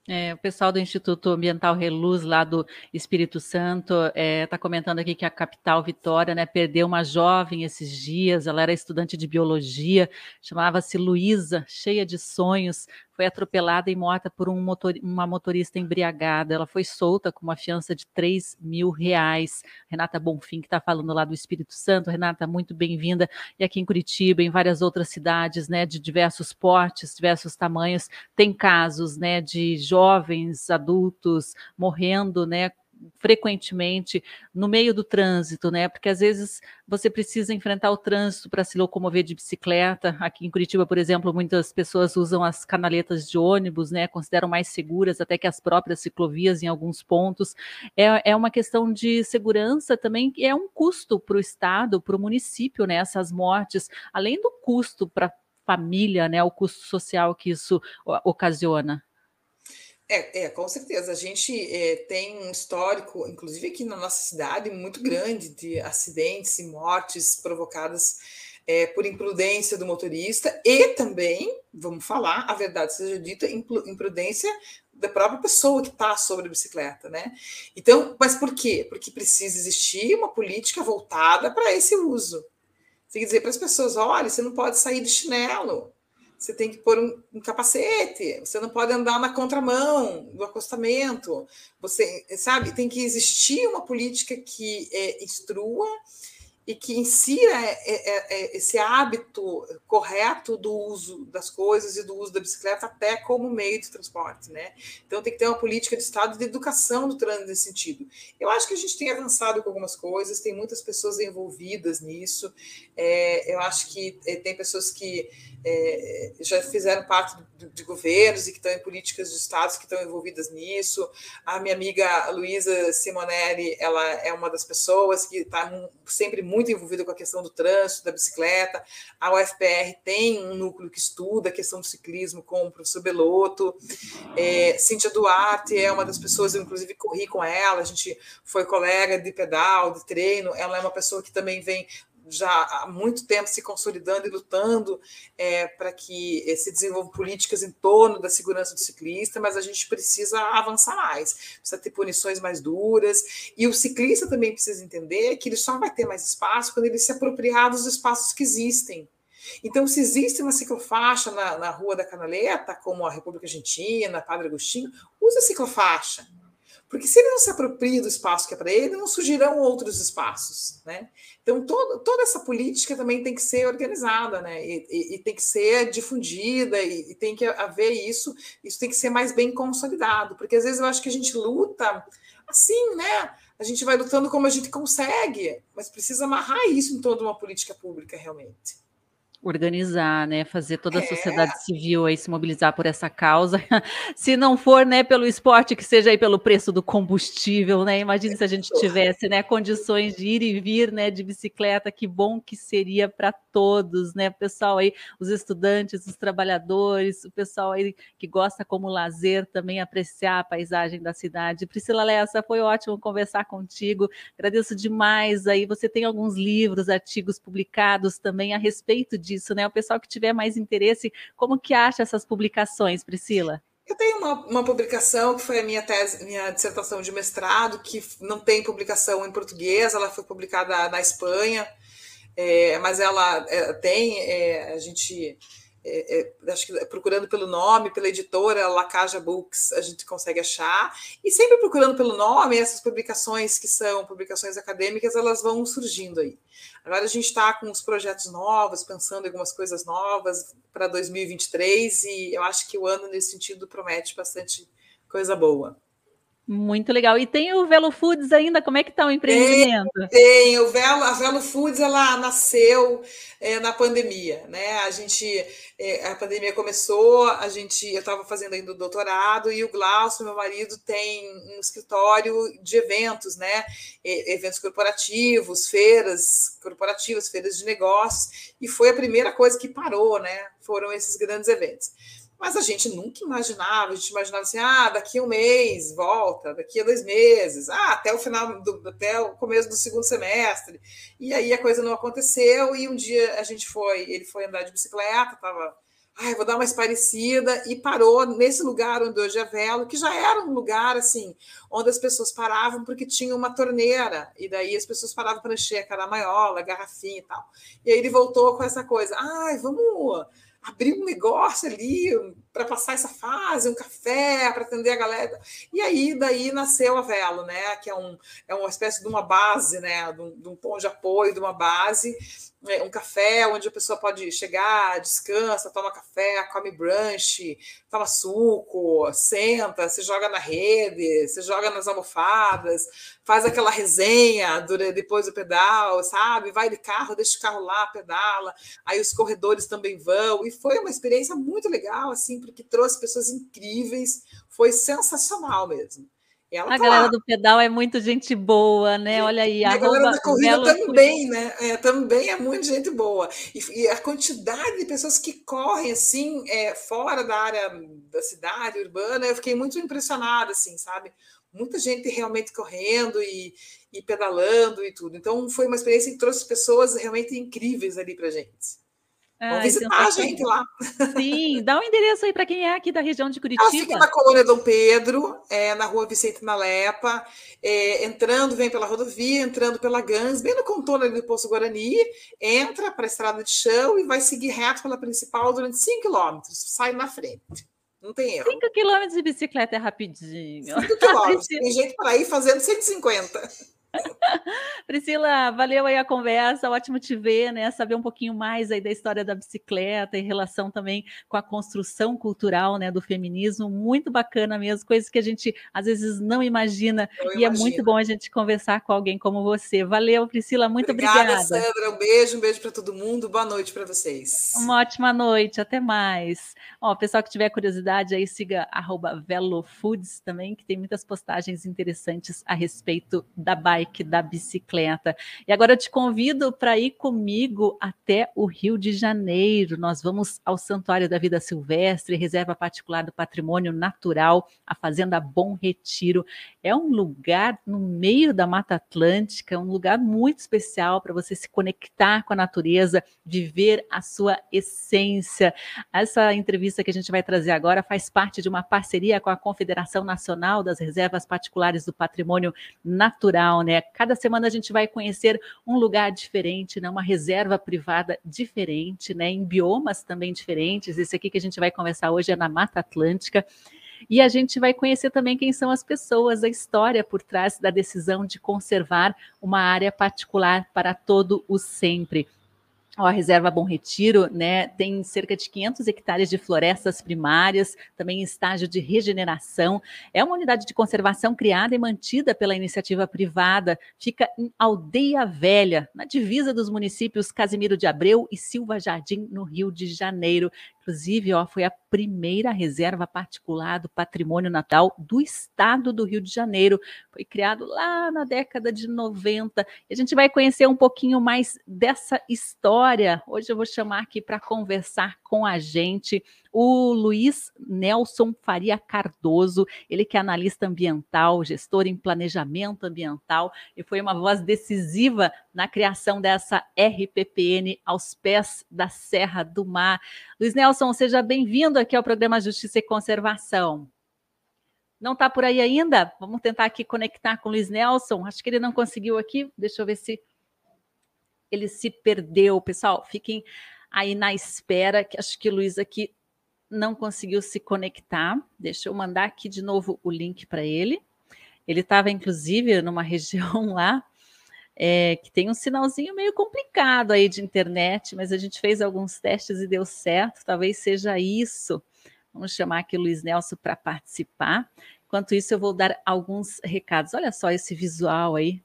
É, o pessoal do Instituto Ambiental Reluz, lá do Espírito Santo, está é, tá comentando aqui que a capital Vitória né, perdeu uma jovem esses dias. Ela era estudante de biologia, chamava-se Luísa, cheia de sonhos, foi atropelada e morta por um motor, uma motorista embriagada. Ela foi solta com uma fiança de 3 mil reais. Renata Bonfim, que está falando lá do Espírito Santo. Renata, muito bem-vinda. E aqui em Curitiba, em várias outras cidades, né, de diversos portes, diversos tamanhos, tem casos, né, de jovens, adultos morrendo, né, frequentemente no meio do trânsito, né? Porque às vezes você precisa enfrentar o trânsito para se locomover de bicicleta. Aqui em Curitiba, por exemplo, muitas pessoas usam as canaletas de ônibus, né? Consideram mais seguras até que as próprias ciclovias em alguns pontos. É, é uma questão de segurança também, é um custo para o Estado, para o município, né? Essas mortes, além do custo para família, né? O custo social que isso ocasiona. É, é, com certeza. A gente é, tem um histórico, inclusive aqui na nossa cidade, muito grande de acidentes e mortes provocadas é, por imprudência do motorista e também, vamos falar, a verdade seja dita, imprudência da própria pessoa que está sobre a bicicleta, né? Então, mas por quê? Porque precisa existir uma política voltada para esse uso. Você quer dizer para as pessoas: olha, você não pode sair de chinelo, você tem que pôr um, um, capacete, você não pode andar na contramão do acostamento. Você sabe, tem que existir uma política que é, instrua e que insira é, é, é, esse hábito correto do uso das coisas e do uso da bicicleta até como meio de transporte, né? Então tem que ter uma política de Estado de educação do trânsito nesse sentido. Eu acho que a gente tem avançado com algumas coisas, tem muitas pessoas envolvidas nisso. É, eu acho que é, tem pessoas que é, já fizeram parte de, de, governos e que estão em políticas de estados que estão envolvidas nisso. A minha amiga Luísa Simonelli, ela é uma das pessoas que está sempre muito envolvida com a questão do trânsito, da bicicleta. A UFPR tem um núcleo que estuda a questão do ciclismo com o professor Belotto. É, Cíntia Duarte é uma das pessoas, eu inclusive corri com ela, a gente foi colega de pedal, de treino. Ela é uma pessoa que também vem já há muito tempo se consolidando e lutando é, para que se desenvolvam políticas em torno da segurança do ciclista, mas a gente precisa avançar mais, precisa ter punições mais duras, e o ciclista também precisa entender que ele só vai ter mais espaço quando ele se apropriar dos espaços que existem. Então, se existe uma ciclofaixa na, na Rua da Canaleta, como a República Argentina, Padre Agostinho, use a ciclofaixa. Porque se ele não se apropria do espaço que é para ele, não surgirão outros espaços. Né? Então, todo, toda essa política também tem que ser organizada, né? E, e, e tem que ser difundida, e, e, tem que haver isso, isso tem que ser mais bem consolidado, porque às vezes eu acho que a gente luta assim, né? A gente vai lutando como a gente consegue, mas precisa amarrar isso em toda uma política pública realmente organizar, né, fazer toda a sociedade é. civil aí se mobilizar por essa causa. se não for, né, pelo esporte, que seja aí pelo preço do combustível, né? Imagine se a gente tivesse, né, condições de ir e vir, né, de bicicleta, que bom que seria para todos, né? O pessoal aí, os estudantes, os trabalhadores, o pessoal aí que gosta como lazer também apreciar a paisagem da cidade. Priscila Lessa, foi ótimo conversar contigo. Agradeço demais aí. Você tem alguns livros, artigos publicados também a respeito de disso, né? O pessoal que tiver mais interesse, como que acha essas publicações, Priscila? Eu tenho uma, uma, publicação que foi a minha tese, minha dissertação de mestrado, que não tem publicação em português, ela foi publicada na Espanha, é, mas ela é, tem, é, a gente é, é, acho que procurando pelo nome, pela editora Lacaja Books, a gente consegue achar. E sempre procurando pelo nome, essas publicações que são publicações acadêmicas, elas vão surgindo aí. Agora a gente está com uns projetos novos, pensando em algumas coisas novas para 2023, e eu acho que o ano, nesse sentido, promete bastante coisa boa. Muito legal. E tem o Velo Foods ainda, como é que está o empreendimento? Tem, tem, o Velo, a Velo Foods ela nasceu é, na pandemia, né? A gente, é, a pandemia começou, a gente, eu estava fazendo ainda o doutorado e o Glaucio, meu marido, tem um escritório de eventos, né? E, eventos corporativos, feiras corporativas, feiras de negócios, e foi a primeira coisa que parou, né? Foram esses grandes eventos. Mas a gente nunca imaginava, a gente imaginava assim, ah, daqui a um mês volta, daqui a dois meses, ah, até o final, do, até o começo do segundo semestre. E aí a coisa não aconteceu, e um dia a gente foi, ele foi andar de bicicleta, estava, ai, vou dar uma esparecida, e parou nesse lugar onde hoje é Velo, que já era um lugar, assim, onde as pessoas paravam porque tinha uma torneira, e daí as pessoas paravam para encher a caramanhola, a garrafinha e tal. E aí ele voltou com essa coisa, ai, vamos abrir um negócio ali para passar essa fase, um café para atender a galera. E aí daí nasceu a Velo, né? Que é, um, é uma espécie de uma base, né? De um, de um ponto de apoio, de uma base, é, um café onde a pessoa pode chegar, descansa, toma café, come brunch, toma suco, senta, se joga na rede, se joga nas almofadas, faz aquela resenha depois do pedal, sabe? Vai de carro, deixa o carro lá, pedala, aí os corredores também vão. E foi uma experiência muito legal, assim, porque trouxe pessoas incríveis, foi sensacional mesmo. Ela a tá galera lá. do pedal é muito gente boa, né? Olha aí. a galera da corrida também, né? É, também é muito gente boa. E, e, a quantidade de pessoas que correm assim, é, fora da área da cidade urbana, eu fiquei muito impressionada, assim, sabe? Muita gente realmente correndo e, e pedalando e tudo. Então foi uma experiência que trouxe pessoas realmente incríveis ali para gente. Vão visitar a gente lá. Sim, dá um endereço aí para quem é aqui da região de Curitiba. Ela fica na colônia Dom Pedro, é, na rua Vicente Nalepa, é, entrando, vem pela rodovia, entrando pela Gans, bem no contorno ali do Poço Guarani, entra para a estrada de chão e vai seguir reto pela principal durante 5 quilômetros, sai na frente. Não tem erro. 5 quilômetros de bicicleta é rapidinho. 5 quilômetros, tem gente para ir fazendo 150. Priscila, valeu aí a conversa, ótimo te ver, né? Saber um pouquinho mais aí da história da bicicleta em relação também com a construção cultural, né, do feminismo, muito bacana mesmo, coisas que a gente às vezes não imagina e imagino. é muito bom a gente conversar com alguém como você. Valeu, Priscila, muito obrigada. Obrigada, Sandra, um beijo, um beijo para todo mundo, boa noite para vocês. Uma ótima noite, até mais. Ó, pessoal que tiver curiosidade aí, siga @velofoods também, que tem muitas postagens interessantes a respeito da bike bike, da bicicleta. E agora eu te convido para ir comigo até o Rio de Janeiro. Nós vamos ao Santuário da Vida Silvestre, reserva particular do patrimônio natural, a Fazenda Bom Retiro. É um lugar no meio da Mata Atlântica, um lugar muito especial para você se conectar com a natureza, viver a sua essência. Essa entrevista que a gente vai trazer agora faz parte de uma parceria com a Confederação Nacional das Reservas Particulares do Patrimônio Natural, né? Cada semana a gente vai conhecer um lugar diferente, né? Uma reserva privada diferente, né? Em biomas também diferentes. Esse aqui que a gente vai conversar hoje é na Mata Atlântica. E a gente vai conhecer também quem são as pessoas, a história por trás da decisão de conservar uma área particular para todo o sempre. A Reserva Bom Retiro né, tem cerca de 500 hectares de florestas primárias, também em estágio de regeneração. É uma unidade de conservação criada e mantida pela iniciativa privada. Fica em Aldeia Velha, na divisa dos municípios Casimiro de Abreu e Silva Jardim, no Rio de Janeiro. Inclusive, ó, foi a primeira reserva particular do patrimônio natal do estado do Rio de Janeiro. Foi criado lá na década de 90. E a gente vai conhecer um pouquinho mais dessa história. Hoje eu vou chamar aqui para conversar com a gente o Luiz Nelson Faria Cardoso, ele que é analista ambiental, gestor em planejamento ambiental e foi uma voz decisiva na criação dessa RPPN aos pés da Serra do Mar. Luiz Nelson, seja bem-vindo aqui ao programa Justiça e Conservação. Não está por aí ainda? Vamos tentar aqui conectar com o Luiz Nelson. Acho que ele não conseguiu aqui. Deixa eu ver se ele se perdeu. Pessoal, fiquem aí na espera, que acho que o Luiz aqui não conseguiu se conectar. Deixa eu mandar aqui de novo o link para ele. Ele estava, inclusive, numa região lá é, que tem um sinalzinho meio complicado aí de internet, mas a gente fez alguns testes e deu certo. Talvez seja isso. Vamos chamar aqui o Luiz Nelson para participar. Enquanto isso, eu vou dar alguns recados. Olha só esse visual aí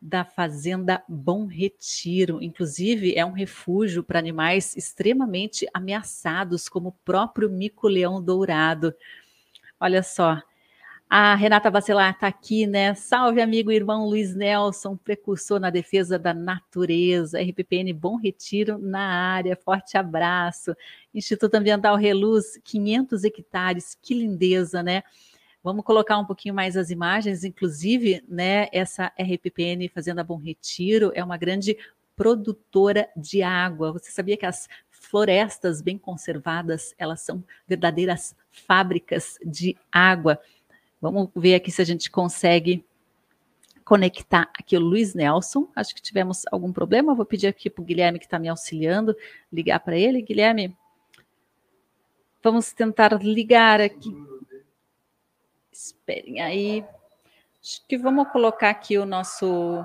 da Fazenda Bom Retiro. Inclusive, é um refúgio para animais extremamente ameaçados, como o próprio mico-leão dourado. Olha só. A Renata Bacelar está aqui, né? Salve, amigo irmão Luiz Nelson, precursor na defesa da natureza. RPPN Bom Retiro na área. Forte abraço. Instituto Ambiental Reluz, 500 hectares. Que lindeza, né? Vamos colocar um pouquinho mais as imagens, inclusive, né? Essa RPPN Fazenda Bom Retiro é uma grande produtora de água. Você sabia que as florestas bem conservadas, elas são verdadeiras fábricas de água. Vamos ver aqui se a gente consegue conectar aqui o Luiz Nelson. Acho que tivemos algum problema. Vou pedir aqui para o Guilherme, que está me auxiliando, ligar para ele. Guilherme, vamos tentar ligar aqui. Esperem aí. Acho que vamos colocar aqui o nosso.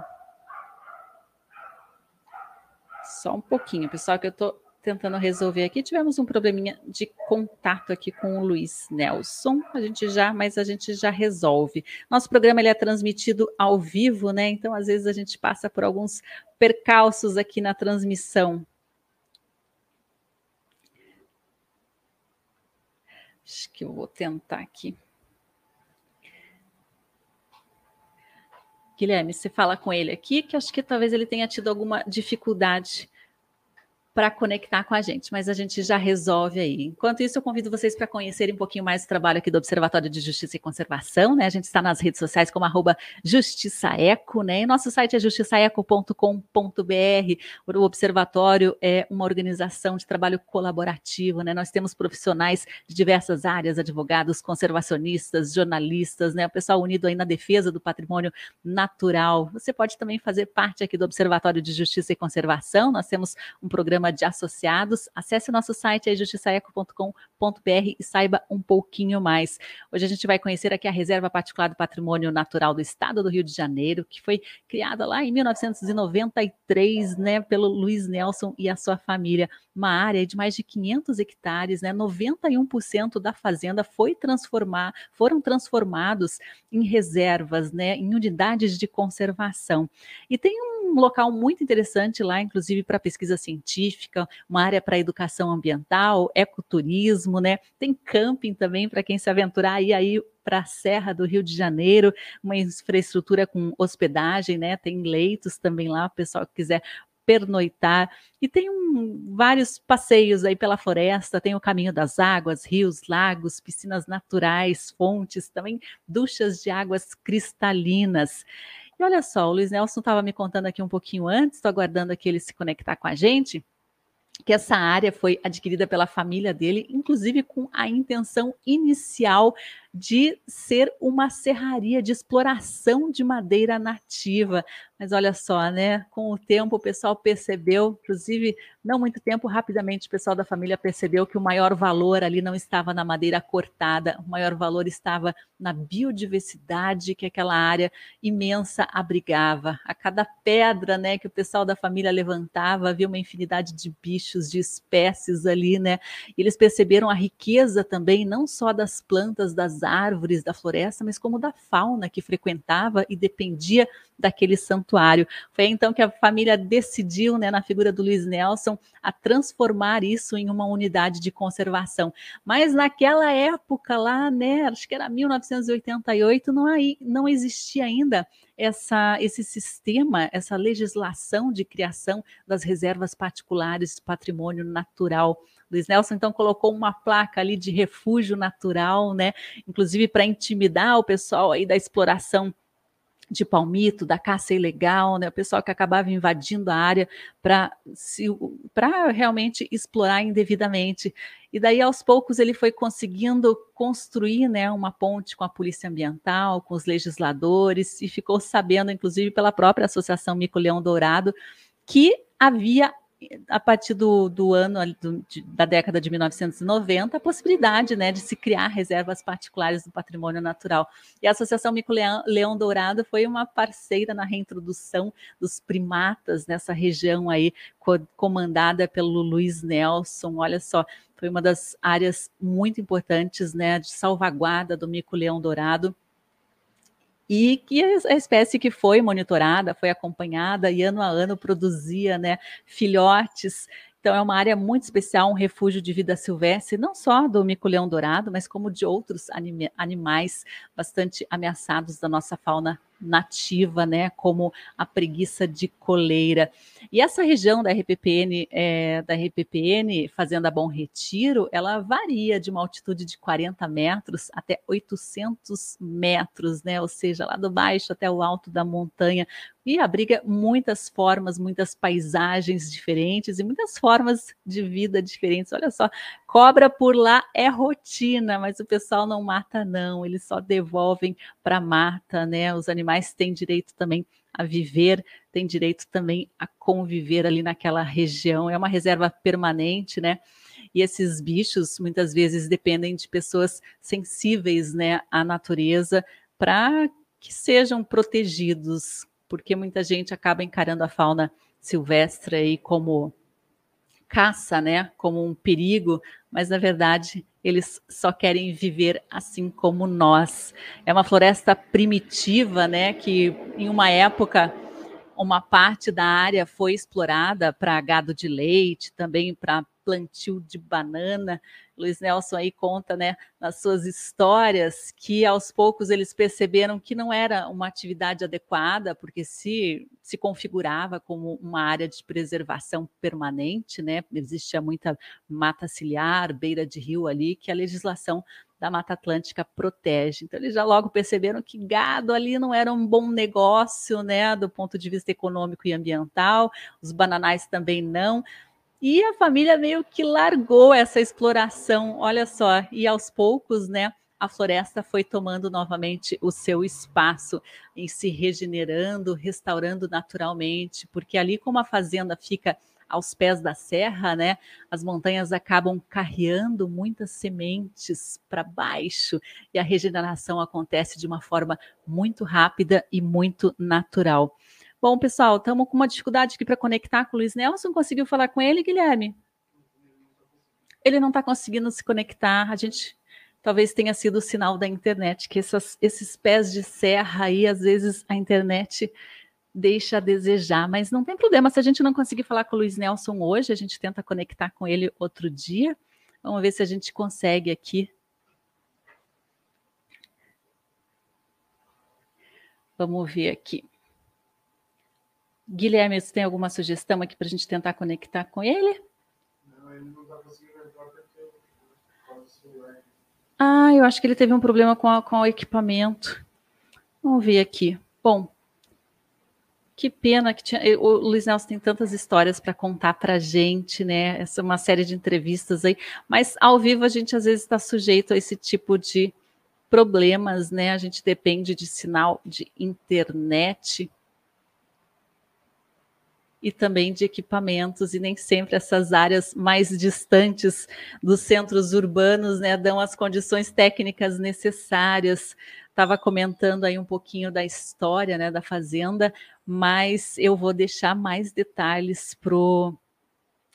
Só um pouquinho, pessoal, que eu estou tentando resolver aqui. Tivemos um probleminha de contato aqui com o Luiz Nelson. A gente já, mas a gente já resolve. Nosso programa ele é transmitido ao vivo, né? Então, às vezes a gente passa por alguns percalços aqui na transmissão. Acho que eu vou tentar aqui. Guilherme, você fala com ele aqui, que acho que talvez ele tenha tido alguma dificuldade para conectar com a gente, mas a gente já resolve aí. Enquanto isso, eu convido vocês para conhecerem um pouquinho mais o trabalho aqui do Observatório de Justiça e Conservação, né? A gente está nas redes sociais como arroba justiçaeco, né? E nosso site é justiçaeco.com.br. O Observatório é uma organização de trabalho colaborativo, né? Nós temos profissionais de diversas áreas, advogados, conservacionistas, jornalistas, né? O pessoal unido aí na defesa do patrimônio natural. Você pode também fazer parte aqui do Observatório de Justiça e Conservação. Nós temos um programa programa de associados. Acesse o nosso site aí, justiçaeco.com.br e saiba um pouquinho mais. Hoje a gente vai conhecer aqui a Reserva Particular do Patrimônio Natural do Estado do Rio de Janeiro, que foi criada lá em 1993, né, pelo Luiz Nelson e a sua família. Uma área de mais de 500 hectares, né, 91% da fazenda foi transformar, foram transformados em reservas, né, em unidades de conservação. E tem um local muito interessante lá, inclusive para pesquisa científica uma área para educação ambiental, ecoturismo, né? Tem camping também para quem se aventurar aí, aí para a Serra do Rio de Janeiro, uma infraestrutura com hospedagem, né? Tem leitos também lá, o pessoal que quiser pernoitar. E tem um, vários passeios aí pela floresta, tem o caminho das águas, rios, lagos, piscinas naturais, fontes, também duchas de águas cristalinas. E olha só, o Luiz Nelson estava me contando aqui um pouquinho antes, estou aguardando aqui ele se conectar com a gente que essa área foi adquirida pela família dele, inclusive com a intenção inicial de ser uma serraria de exploração de madeira nativa. Mas olha só, né? Com o tempo o pessoal percebeu, inclusive não muito tempo, rapidamente o pessoal da família percebeu que o maior valor ali não estava na madeira cortada, o maior valor estava na biodiversidade que aquela área imensa abrigava. A cada pedra, né, que o pessoal da família levantava, havia uma infinidade de bichos, de espécies ali, né? E eles perceberam a riqueza também não só das plantas, das árvores da floresta, mas como da fauna que frequentava e dependia daquele santuário. Foi então que a família decidiu, né, na figura do Luiz Nelson, a transformar isso em uma unidade de conservação. Mas naquela época lá, né, acho que era 1988, não, aí, não existia ainda essa, esse sistema, essa legislação de criação das reservas particulares de patrimônio natural Luiz Nelson então colocou uma placa ali de refúgio natural, né? Inclusive para intimidar o pessoal aí da exploração de palmito, da caça ilegal, né? O pessoal que acabava invadindo a área para para realmente explorar indevidamente. E daí aos poucos ele foi conseguindo construir, né, uma ponte com a polícia ambiental, com os legisladores e ficou sabendo inclusive pela própria Associação Mico Leão Dourado que havia a partir do, do ano do, de, da década de 1990, a possibilidade né, de se criar reservas particulares do patrimônio natural. E a Associação Mico Leão, Leão Dourado foi uma parceira na reintrodução dos primatas nessa região aí, co comandada pelo Luiz Nelson. Olha só, foi uma das áreas muito importantes né, de salvaguarda do Mico Leão Dourado e que a espécie que foi monitorada, foi acompanhada e ano a ano produzia né, filhotes. Então, é uma área muito especial, um refúgio de vida silvestre, não só do mico-leão dourado, mas como de outros animais bastante ameaçados da nossa fauna nativa, né, como a preguiça de coleira. E essa região da RPPN, é, da RPPN Fazenda Bom Retiro, ela varia de uma altitude de 40 metros até 800 metros, né, ou seja, lá do baixo até o alto da montanha, e abriga muitas formas, muitas paisagens diferentes e muitas formas de vida diferentes. Olha só, cobra por lá é rotina, mas o pessoal não mata não, eles só devolvem para mata, né? Os animais têm direito também a viver, têm direito também a conviver ali naquela região. É uma reserva permanente, né? E esses bichos muitas vezes dependem de pessoas sensíveis, né, à natureza para que sejam protegidos, porque muita gente acaba encarando a fauna silvestre aí como caça, né, como um perigo, mas na verdade eles só querem viver assim como nós. É uma floresta primitiva, né, que em uma época uma parte da área foi explorada para gado de leite, também para plantio de banana. Luiz Nelson aí conta, né, nas suas histórias, que aos poucos eles perceberam que não era uma atividade adequada, porque se se configurava como uma área de preservação permanente, né? Existia muita mata ciliar, beira de rio ali, que a legislação da Mata Atlântica protege. Então, eles já logo perceberam que gado ali não era um bom negócio, né, do ponto de vista econômico e ambiental, os bananais também não. E a família meio que largou essa exploração, olha só, e aos poucos, né, a floresta foi tomando novamente o seu espaço em se regenerando, restaurando naturalmente, porque ali como a fazenda fica aos pés da serra, né? As montanhas acabam carreando muitas sementes para baixo e a regeneração acontece de uma forma muito rápida e muito natural. Bom, pessoal, estamos com uma dificuldade aqui para conectar com o Luiz Nelson. Conseguiu falar com ele, Guilherme? Ele não está conseguindo se conectar. A gente talvez tenha sido o sinal da internet, que essas, esses pés de serra aí, às vezes a internet deixa a desejar, mas não tem problema. Se a gente não conseguir falar com o Luiz Nelson hoje, a gente tenta conectar com ele outro dia. Vamos ver se a gente consegue aqui. Vamos ver aqui. Guilherme, você tem alguma sugestão aqui para a gente tentar conectar com ele? Não, ele não está conseguindo entrar porque Ah, eu acho que ele teve um problema com, a, com o equipamento. Vamos ver aqui. Bom, que pena que tinha. O Luiz Nelson tem tantas histórias para contar para a gente, né? Essa é uma série de entrevistas aí, mas ao vivo a gente às vezes está sujeito a esse tipo de problemas, né? A gente depende de sinal de internet e também de equipamentos, e nem sempre essas áreas mais distantes dos centros urbanos né, dão as condições técnicas necessárias estava comentando aí um pouquinho da história né, da fazenda, mas eu vou deixar mais detalhes para o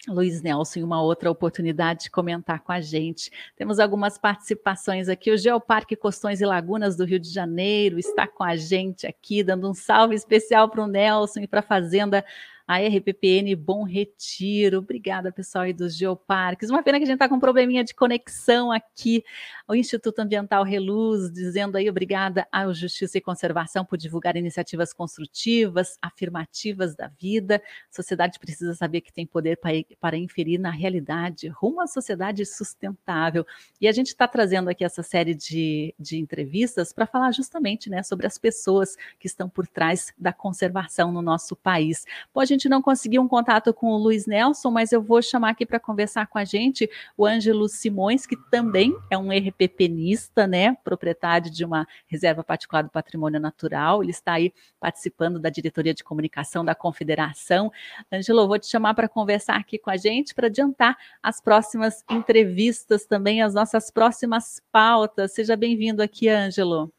Luiz Nelson em uma outra oportunidade de comentar com a gente. Temos algumas participações aqui. O Geoparque Costões e Lagunas do Rio de Janeiro está com a gente aqui, dando um salve especial para o Nelson e para a Fazenda a RPPN Bom Retiro. Obrigada, pessoal aí dos Geoparques. Uma pena que a gente está com um probleminha de conexão aqui. O Instituto Ambiental Reluz dizendo aí obrigada ao Justiça e Conservação por divulgar iniciativas construtivas, afirmativas da vida. A sociedade precisa saber que tem poder para, para inferir na realidade rumo à sociedade sustentável. E a gente está trazendo aqui essa série de, de entrevistas para falar justamente né, sobre as pessoas que estão por trás da conservação no nosso país. Pode gente não conseguiu um contato com o Luiz Nelson, mas eu vou chamar aqui para conversar com a gente o Ângelo Simões, que também é um RPPnista, né, proprietário de uma reserva particular do patrimônio natural. Ele está aí participando da diretoria de comunicação da Confederação. Ângelo, vou te chamar para conversar aqui com a gente, para adiantar as próximas entrevistas também, as nossas próximas pautas. Seja bem-vindo aqui, Ângelo.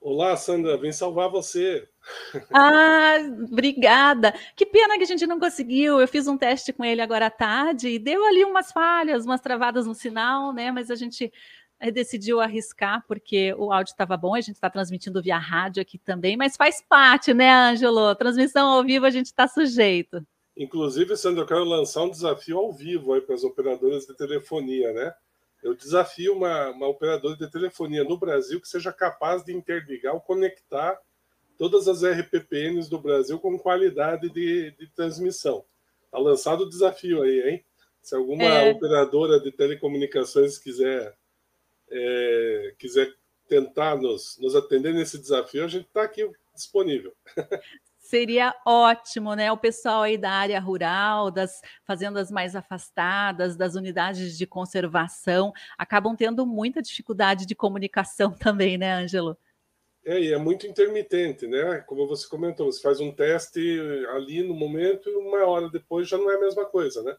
Olá, Sandra, vim salvar você. Ah, obrigada. Que pena que a gente não conseguiu. Eu fiz um teste com ele agora à tarde e deu ali umas falhas, umas travadas no sinal, né? Mas a gente eh, decidiu arriscar porque o áudio estava bom. A gente está transmitindo via rádio aqui também, mas faz parte, né, Ângelo? Transmissão ao vivo a gente está sujeito. Inclusive, Sandra, eu quero lançar um desafio ao vivo aí para as operadoras de telefonia, né? Eu desafio uma, uma operadora de telefonia no Brasil que seja capaz de interligar ou conectar todas as RPPNs do Brasil com qualidade de, de transmissão. Está lançado o desafio aí, hein? Se alguma é. operadora de telecomunicações quiser, é, quiser tentar nos, nos atender nesse desafio, a gente está aqui disponível. Seria ótimo, né? O pessoal aí da área rural, das fazendas mais afastadas, das unidades de conservação, acabam tendo muita dificuldade de comunicação também, né, Ângelo? É, e é muito intermitente, né? Como você comentou, você faz um teste ali no momento e uma hora depois já não é a mesma coisa, né?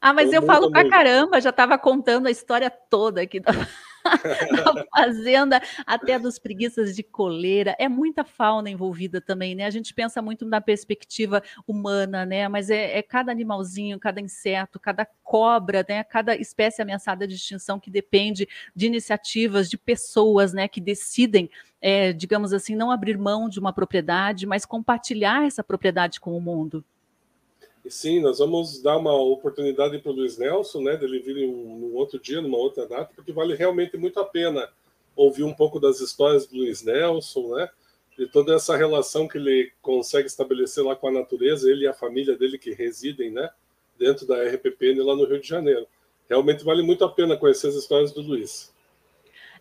Ah, mas então, eu falo pra muito. caramba, já estava contando a história toda aqui da, da fazenda, até dos preguiças de coleira. É muita fauna envolvida também, né? A gente pensa muito na perspectiva humana, né? Mas é, é cada animalzinho, cada inseto, cada cobra, né? Cada espécie ameaçada de extinção que depende de iniciativas de pessoas, né? Que decidem é, digamos assim, não abrir mão de uma propriedade, mas compartilhar essa propriedade com o mundo. Sim, nós vamos dar uma oportunidade para o Luiz Nelson, né, dele vir um, outro dia, numa outra data, porque vale realmente muito a pena ouvir um pouco das histórias do Luiz Nelson, né, de toda essa relação que ele consegue estabelecer lá com a natureza, ele e a família dele que residem, né, dentro da RPPN lá no Rio de Janeiro. Realmente vale muito a pena conhecer as histórias do Luiz.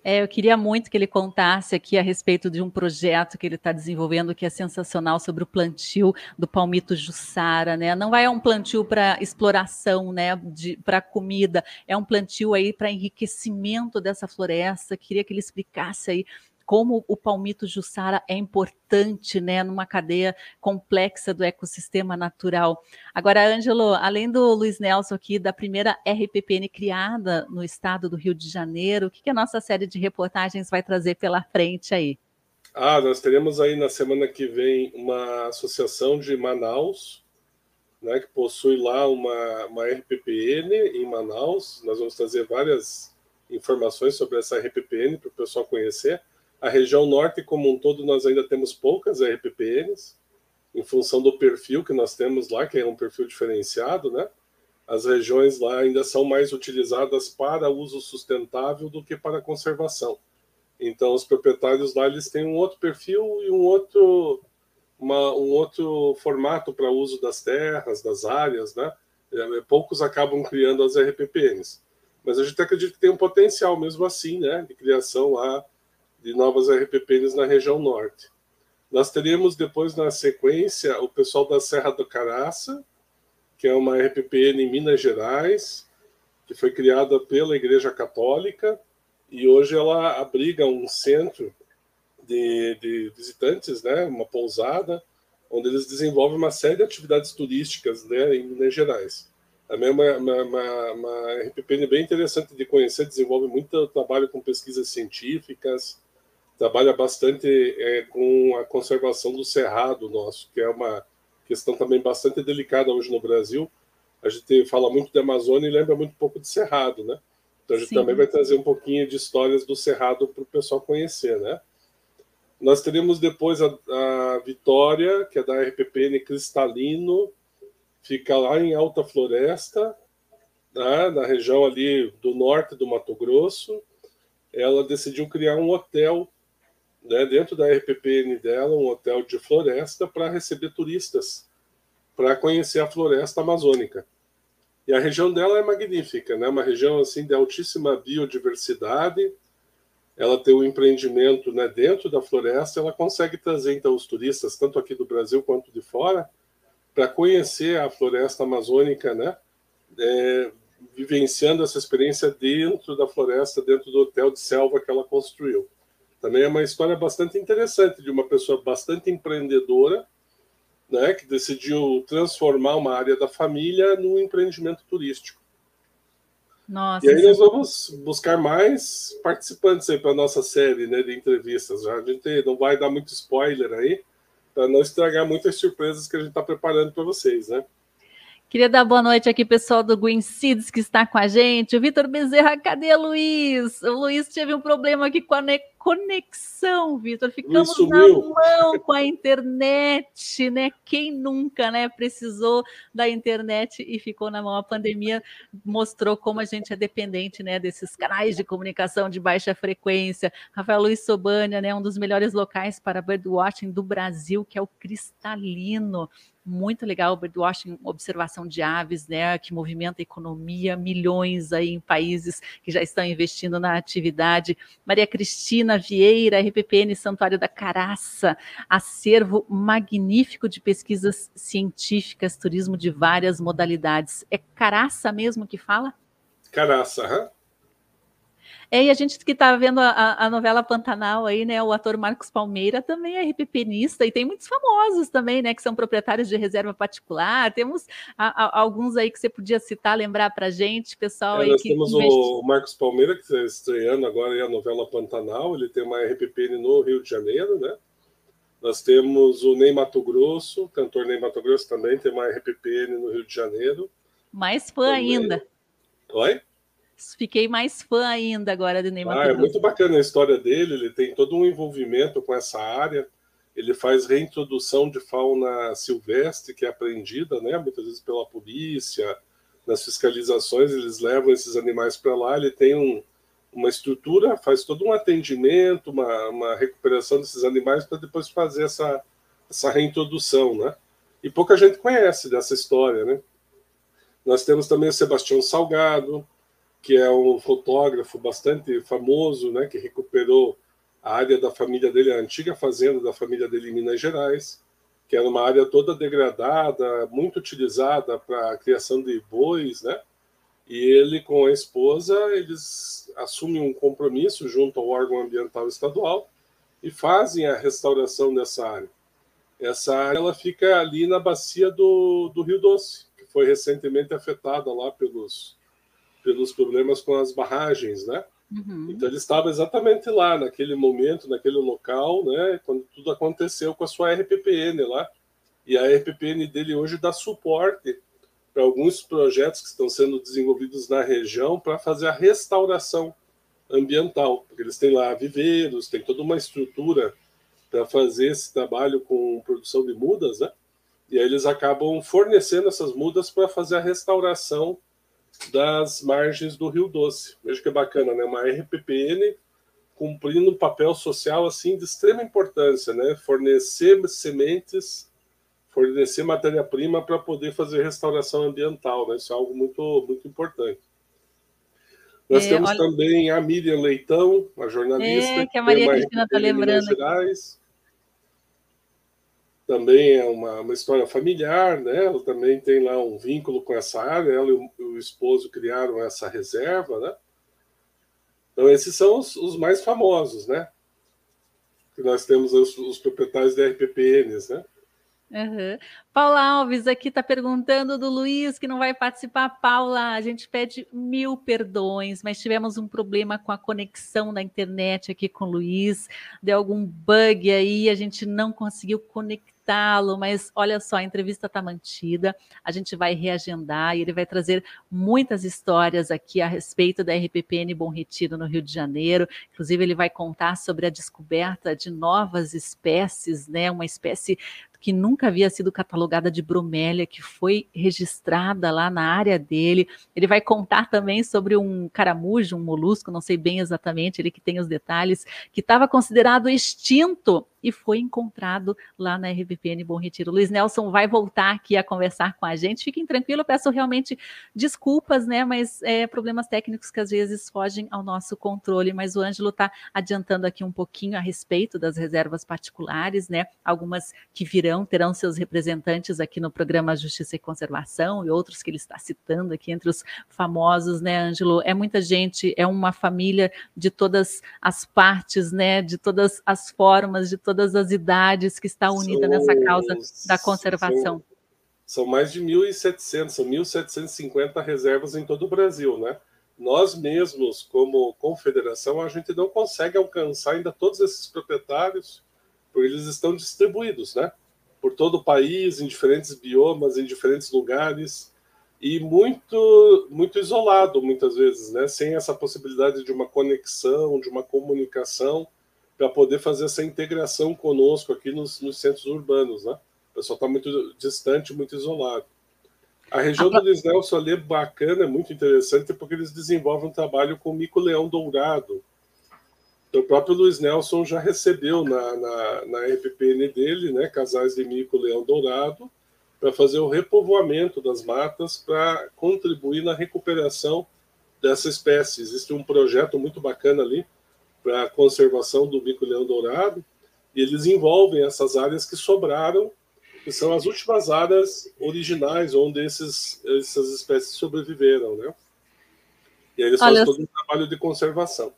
É, eu queria muito que ele contasse aqui a respeito de um projeto que ele está desenvolvendo que é sensacional sobre o plantio do palmito Jussara, né? Não é um plantio para exploração, né? Para comida, é um plantio aí para enriquecimento dessa floresta. Queria que ele explicasse aí como o palmito Jussara é importante, né, numa cadeia complexa do ecossistema natural. Agora, Ângelo, além do Luiz Nelson aqui, da primeira RPPN criada no estado do Rio de Janeiro, o que, que a nossa série de reportagens vai trazer pela frente aí? Ah, nós teremos aí na semana que vem uma associação de Manaus, né, que possui lá uma, uma RPPN em Manaus. Nós vamos trazer várias informações sobre essa RPPN para o pessoal conhecer. A região norte, como um todo, nós ainda temos poucas RPPNs, em função do perfil que nós temos lá, que é um perfil diferenciado, né? As regiões lá ainda são mais utilizadas para uso sustentável do que para conservação. Então, os proprietários lá eles têm um outro perfil e um outro, uma, um outro formato para uso das terras, das áreas, né? É, poucos acabam criando as RPPNs. Mas a gente acredita que tem um potencial mesmo assim, né? De criação lá de novas RPPNs na região norte. Nós teríamos depois, na sequência, o pessoal da Serra do Caraça, que é uma RPPN em Minas Gerais, que foi criada pela Igreja Católica, e hoje ela abriga um centro de, de visitantes, né, uma pousada, onde eles desenvolvem uma série de atividades turísticas né, em Minas Gerais. Também é uma, uma, uma, uma RPPN bem interessante de conhecer, desenvolve muito trabalho com pesquisas científicas, trabalha bastante é, com a conservação do cerrado nosso, que é uma questão também bastante delicada hoje no Brasil. A gente fala muito de Amazônia e lembra muito pouco de cerrado, né? Então a gente Sim. também vai trazer um pouquinho de histórias do cerrado para o pessoal conhecer, né? Nós teremos depois a, a Vitória, que é da RPPN Cristalino, fica lá em Alta Floresta, né? na região ali do norte do Mato Grosso. Ela decidiu criar um hotel né, dentro da RPPN dela, um hotel de floresta para receber turistas, para conhecer a floresta amazônica. E a região dela é magnífica, né? Uma região assim de altíssima biodiversidade. Ela tem um empreendimento, né, dentro da floresta, ela consegue trazer então os turistas tanto aqui do Brasil quanto de fora para conhecer a floresta amazônica, né? É, vivenciando essa experiência dentro da floresta, dentro do hotel de selva que ela construiu. Também é uma história bastante interessante de uma pessoa bastante empreendedora, né, que decidiu transformar uma área da família num empreendimento turístico. Nossa, e aí nós vamos buscar mais participantes aí para nossa série né, de entrevistas. Já. A gente não vai dar muito spoiler aí, para não estragar muitas surpresas que a gente está preparando para vocês, né? Queria dar boa noite aqui, pessoal do Green Seeds que está com a gente. O Vitor Bezerra, cadê o Luiz? O Luiz teve um problema aqui com a conexão, Vitor. Ficamos na mão com a internet, né? Quem nunca, né, precisou da internet e ficou na mão. A pandemia mostrou como a gente é dependente, né, desses canais de comunicação de baixa frequência. Rafael Luiz Sobania, né, um dos melhores locais para birdwatching do Brasil, que é o Cristalino muito legal o birdwatching, observação de aves, né, que movimenta a economia, milhões aí em países que já estão investindo na atividade. Maria Cristina Vieira, RPPN Santuário da Caraça, acervo magnífico de pesquisas científicas, turismo de várias modalidades. É Caraça mesmo que fala? Caraça, aham. É, e a gente que está vendo a, a, novela Pantanal aí, né? O ator Marcos Palmeira também é RPPnista e tem muitos famosos também, né? Que são proprietários de reserva particular. Temos a, a, alguns aí que você podia citar, lembrar para gente, pessoal. É, aí nós que temos investe... o Marcos Palmeira, que está estreando agora a novela Pantanal. Ele tem uma RPPN no Rio de Janeiro, né? Nós temos o Ney Mato Grosso, cantor Ney Mato Grosso também tem uma RPPN no Rio de Janeiro. Mais fã também. ainda. Oi? Fiquei mais fã ainda agora do Neymar. Ah, é muito bacana a história dele, ele tem todo um envolvimento com essa área. ele faz reintrodução de fauna silvestre que é apreendida, né, muitas vezes pela polícia, nas fiscalizações eles levam esses animais para lá, ele tem um, uma estrutura, faz todo um atendimento, uma, uma recuperação desses animais para depois fazer essa, essa reintrodução, né? E pouca gente conhece dessa história, né? Nós temos também o Sebastião Salgado, que é um fotógrafo bastante famoso, né, que recuperou a área da família dele, a antiga fazenda da família dele em Minas Gerais, que era uma área toda degradada, muito utilizada para a criação de bois, né? E ele com a esposa, eles assumem um compromisso junto ao órgão ambiental estadual e fazem a restauração dessa área. Essa área ela fica ali na bacia do, do Rio Doce, que foi recentemente afetada lá pelos, pelos problemas com as barragens, né? Uhum. Então ele estava exatamente lá, naquele momento, naquele local, né, quando tudo aconteceu com a sua RPPN lá. E a RPPN dele hoje dá suporte para alguns projetos que estão sendo desenvolvidos na região para fazer a restauração ambiental. Porque eles têm lá viveiros, tem toda uma estrutura para fazer esse trabalho com produção de mudas, né? E aí eles acabam fornecendo essas mudas para fazer a restauração das margens do Rio Doce. Veja que bacana, né? Uma RPPN cumprindo um papel social assim de extrema importância, né? Fornecer sementes, fornecer matéria-prima para poder fazer restauração ambiental, né? Isso é algo muito muito importante. Nós é, temos olha... também a Miriam Leitão, a jornalista, é, que a Maria Cristina está lembrando. Gerais também é uma, uma história familiar, né? Ela também tem lá um vínculo com essa área. Ela e o, o esposo criaram essa reserva, né? Então esses são os, os mais famosos, né? Que nós temos os, os proprietários da RPPNs, né? Uhum. Paula Alves aqui está perguntando do Luiz que não vai participar. Paula, a gente pede mil perdões, mas tivemos um problema com a conexão da internet aqui com o Luiz. Deu algum bug aí, a gente não conseguiu conectar lo mas olha só, a entrevista está mantida, a gente vai reagendar e ele vai trazer muitas histórias aqui a respeito da RPPN Bom Retiro no Rio de Janeiro. Inclusive, ele vai contar sobre a descoberta de novas espécies, né? Uma espécie que nunca havia sido catalogada de bromélia, que foi registrada lá na área dele. Ele vai contar também sobre um caramujo, um molusco, não sei bem exatamente, ele que tem os detalhes, que estava considerado extinto e foi encontrado lá na RBPN Bom Retiro. Luiz Nelson vai voltar aqui a conversar com a gente. Fiquem tranquilos, peço realmente desculpas, né? Mas é, problemas técnicos que às vezes fogem ao nosso controle. Mas o Ângelo está adiantando aqui um pouquinho a respeito das reservas particulares, né? Algumas que virão, terão seus representantes aqui no programa Justiça e Conservação e outros que ele está citando aqui entre os famosos, né, Ângelo? É muita gente, é uma família de todas as partes, né? De todas as formas, de todas as idades que está unida são, nessa causa da conservação. São, são mais de 1.700, são 1.750 reservas em todo o Brasil, né? Nós mesmos, como confederação, a gente não consegue alcançar ainda todos esses proprietários, porque eles estão distribuídos, né? Por todo o país, em diferentes biomas, em diferentes lugares e muito muito isolado muitas vezes, né? Sem essa possibilidade de uma conexão, de uma comunicação para poder fazer essa integração conosco aqui nos, nos centros urbanos, né? O pessoal está muito distante, muito isolado. A região do Luiz Nelson ali é bacana, é muito interessante, porque eles desenvolvem um trabalho com mico-leão dourado. Então, o próprio Luiz Nelson já recebeu na, na, na RPPN dele, né, casais de mico-leão dourado, para fazer o repovoamento das matas, para contribuir na recuperação dessa espécie. Existe um projeto muito bacana ali, para a conservação do bico-leão dourado, e eles envolvem essas áreas que sobraram, que são as últimas áreas originais onde esses, essas espécies sobreviveram, né? E aí eles Olha, fazem todo um trabalho de conservação.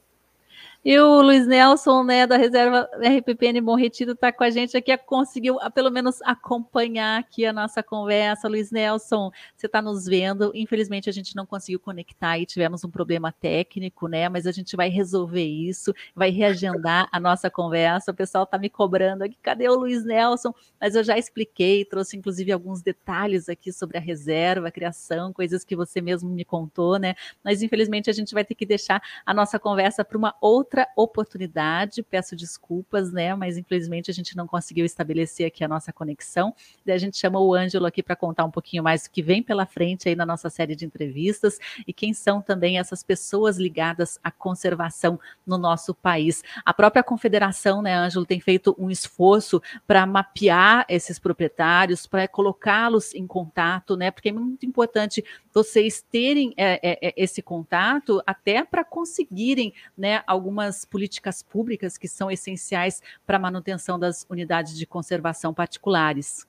E o Luiz Nelson, né, da reserva RPPN Bom Retiro, está com a gente aqui, conseguiu pelo menos acompanhar aqui a nossa conversa. Luiz Nelson, você está nos vendo. Infelizmente, a gente não conseguiu conectar e tivemos um problema técnico, né? Mas a gente vai resolver isso, vai reagendar a nossa conversa. O pessoal está me cobrando aqui, cadê o Luiz Nelson? Mas eu já expliquei, trouxe inclusive alguns detalhes aqui sobre a reserva, a criação, coisas que você mesmo me contou, né? Mas infelizmente a gente vai ter que deixar a nossa conversa para uma outra outra oportunidade. Peço desculpas, né? Mas infelizmente a gente não conseguiu estabelecer aqui a nossa conexão. A gente chama o Ângelo aqui para contar um pouquinho mais o que vem pela frente aí na nossa série de entrevistas e quem são também essas pessoas ligadas à conservação no nosso país. A própria confederação, né, Ângelo, tem feito um esforço para mapear esses proprietários, para colocá-los em contato, né? Porque é muito importante vocês terem é, é, esse contato até para conseguirem né, algumas políticas públicas que são essenciais para a manutenção das unidades de conservação particulares.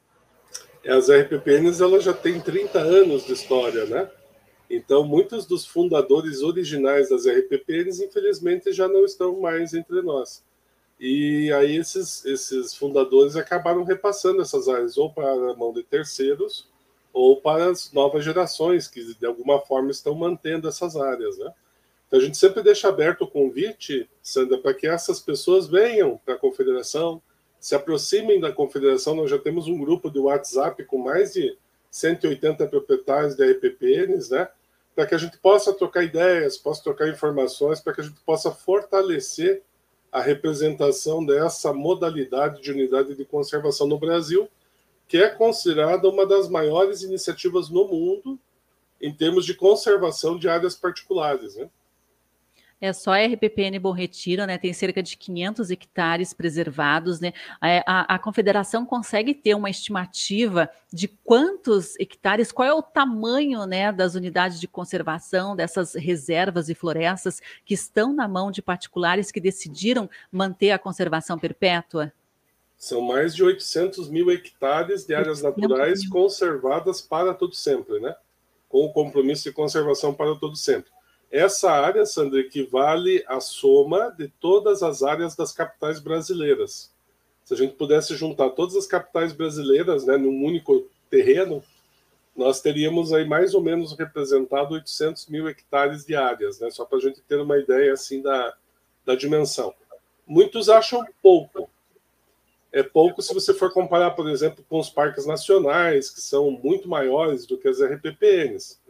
As RPPNs elas já têm 30 anos de história, né? Então, muitos dos fundadores originais das RPPNs, infelizmente, já não estão mais entre nós. E aí esses, esses fundadores acabaram repassando essas áreas ou para a mão de terceiros ou para as novas gerações que de alguma forma estão mantendo essas áreas, né? Então a gente sempre deixa aberto o convite, Sandra, para que essas pessoas venham para a confederação, se aproximem da confederação. Nós já temos um grupo de WhatsApp com mais de 180 proprietários de RPPNs, né? Para que a gente possa trocar ideias, possa trocar informações, para que a gente possa fortalecer a representação dessa modalidade de unidade de conservação no Brasil que é considerada uma das maiores iniciativas no mundo em termos de conservação de áreas particulares, né? É só a RPPN Bom Retiro, né? Tem cerca de 500 hectares preservados, né? A, a, a, confederação consegue ter uma estimativa de quantos hectares, qual é o tamanho, né, das unidades de conservação dessas reservas e florestas que estão na mão de particulares que decidiram manter a conservação perpétua? São mais de 800 mil hectares de áreas naturais conservadas para todo sempre, né? Com o compromisso de conservação para todo sempre. Essa área, Sandra, equivale à soma de todas as áreas das capitais brasileiras. Se a gente pudesse juntar todas as capitais brasileiras né, num único terreno, nós teríamos aí mais ou menos representado 800 mil hectares de áreas, né? Só para a gente ter uma ideia assim da, da dimensão. Muitos acham pouco, é pouco se você for comparar, por exemplo, com os parques nacionais, que são muito maiores do que as RPPNs.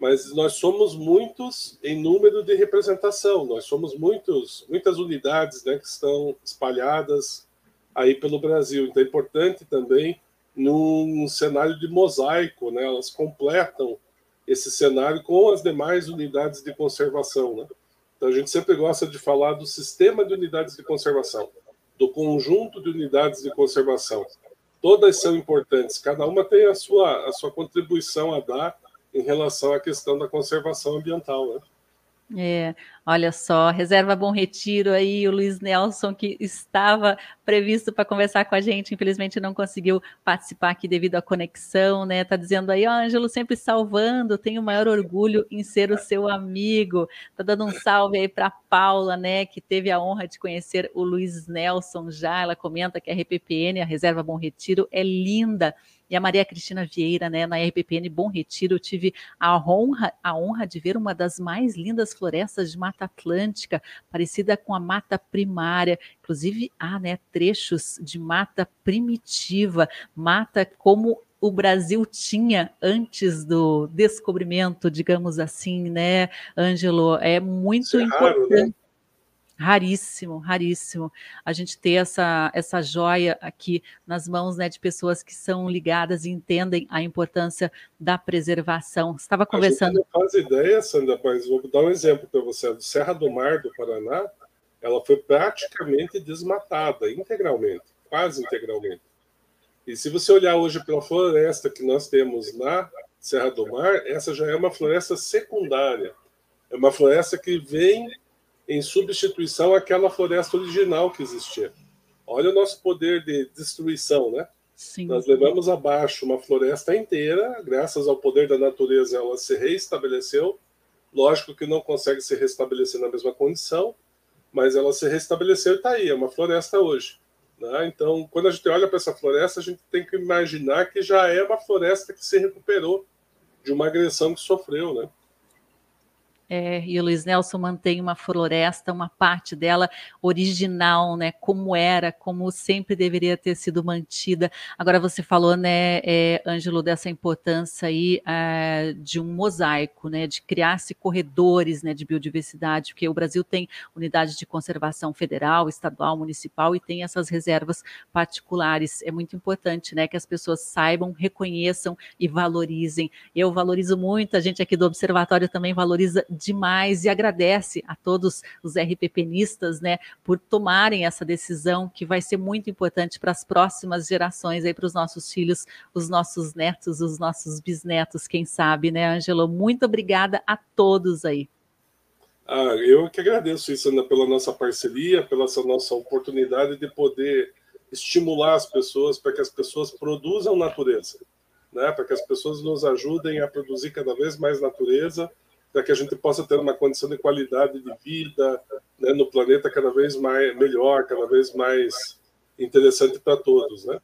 Mas nós somos muitos em número de representação, nós somos muitos, muitas unidades né, que estão espalhadas aí pelo Brasil. Então é importante também num cenário de mosaico, né, elas completam esse cenário com as demais unidades de conservação. Né? Então a gente sempre gosta de falar do sistema de unidades de conservação do conjunto de unidades de conservação. Todas são importantes, cada uma tem a sua, a sua contribuição a dar em relação à questão da conservação ambiental. Né? É, olha só, reserva Bom Retiro aí, o Luiz Nelson, que estava previsto para conversar com a gente, infelizmente não conseguiu participar aqui devido à conexão, né? Tá dizendo aí, ó, Ângelo sempre salvando, tenho o maior orgulho em ser o seu amigo. Tá dando um salve aí para Paula, né, que teve a honra de conhecer o Luiz Nelson já. Ela comenta que a RPPN, a Reserva Bom Retiro, é linda e a Maria Cristina Vieira, né, na RPPN Bom Retiro, eu tive a honra, a honra de ver uma das mais lindas florestas de Mata Atlântica, parecida com a mata primária. Inclusive, há né, trechos de mata primitiva, mata como o Brasil tinha antes do descobrimento, digamos assim, né, Ângelo? É muito é importante. Raro, né? Raríssimo, raríssimo. A gente ter essa, essa joia aqui nas mãos né, de pessoas que são ligadas e entendem a importância da preservação. Estava conversando. A gente não faz ideia, Sandra, mas vou dar um exemplo para você. A Serra do Mar do Paraná, ela foi praticamente desmatada, integralmente, quase integralmente. E se você olhar hoje pela floresta que nós temos na Serra do Mar, essa já é uma floresta secundária. É uma floresta que vem em substituição àquela floresta original que existia. Olha o nosso poder de destruição, né? Sim. Nós levamos abaixo uma floresta inteira, graças ao poder da natureza, ela se reestabeleceu. Lógico que não consegue se restabelecer na mesma condição, mas ela se restabeleceu e está aí, é uma floresta hoje. Né? Então, quando a gente olha para essa floresta, a gente tem que imaginar que já é uma floresta que se recuperou de uma agressão que sofreu, né? É, e o Luiz Nelson mantém uma floresta, uma parte dela original, né? Como era, como sempre deveria ter sido mantida. Agora você falou, né, é, Ângelo, dessa importância aí é, de um mosaico, né? De criar-se corredores né, de biodiversidade, porque o Brasil tem unidade de conservação federal, estadual, municipal e tem essas reservas particulares. É muito importante, né, que as pessoas saibam, reconheçam e valorizem. Eu valorizo muito, a gente aqui do Observatório também valoriza demais e agradece a todos os RPPnistas, né, por tomarem essa decisão que vai ser muito importante para as próximas gerações aí para os nossos filhos, os nossos netos, os nossos bisnetos, quem sabe, né, Angelo? Muito obrigada a todos aí. Ah, eu que agradeço isso Ana, pela nossa parceria, pela nossa oportunidade de poder estimular as pessoas para que as pessoas produzam natureza, né? Para que as pessoas nos ajudem a produzir cada vez mais natureza para que a gente possa ter uma condição de qualidade de vida né, no planeta cada vez mais melhor, cada vez mais interessante para todos, né?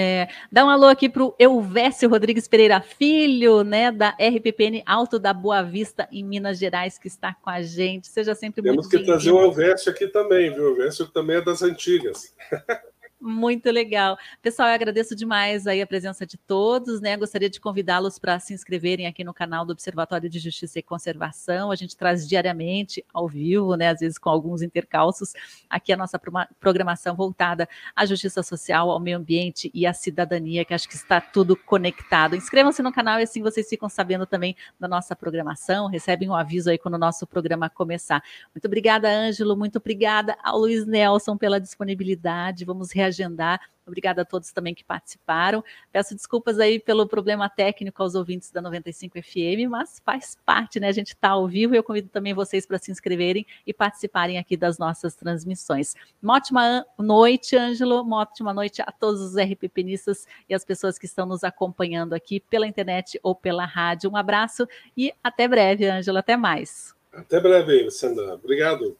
É, dá um alô aqui para o Elvésio Rodrigues Pereira Filho, né, da RPPN Alto da Boa Vista, em Minas Gerais, que está com a gente. Seja sempre Temos muito Temos que trazer o Elvésio aqui também, viu? O Elvésio também é das antigas. Muito legal. Pessoal, eu agradeço demais aí a presença de todos, né? Gostaria de convidá-los para se inscreverem aqui no canal do Observatório de Justiça e Conservação. A gente traz diariamente, ao vivo, né? Às vezes com alguns intercalços, aqui a nossa programação voltada à justiça social, ao meio ambiente e à cidadania, que acho que está tudo conectado. Inscrevam-se no canal e assim vocês ficam sabendo também da nossa programação, recebem um aviso aí quando o nosso programa começar. Muito obrigada, Ângelo. Muito obrigada ao Luiz Nelson pela disponibilidade. Vamos reagir reagendar. Obrigada a todos também que participaram. Peço desculpas aí pelo problema técnico aos ouvintes da 95 FM, mas faz parte, né? A gente está ao vivo e eu convido também vocês para se inscreverem e participarem aqui das nossas transmissões. Uma ótima noite, Ângelo. Uma ótima noite a todos os RPPnistas e as pessoas que estão nos acompanhando aqui pela internet ou pela rádio. Um abraço e até breve, Ângelo. Até mais. Até breve, Sandra. Obrigado.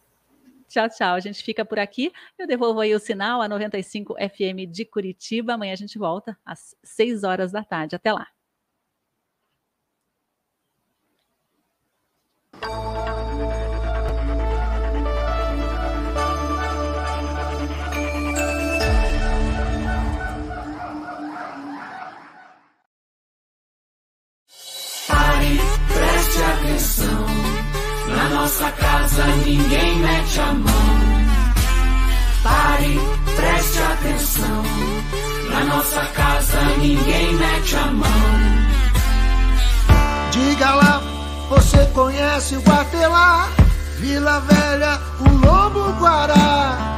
Tchau, tchau. A gente fica por aqui. Eu devolvo aí o sinal, a 95 FM de Curitiba. Amanhã a gente volta às 6 horas da tarde. Até lá. Nossa casa ninguém mete a mão. Pare, preste atenção. Na nossa casa ninguém mete a mão. Diga lá, você conhece o Guatelá? Vila Velha, o Lobo Guará.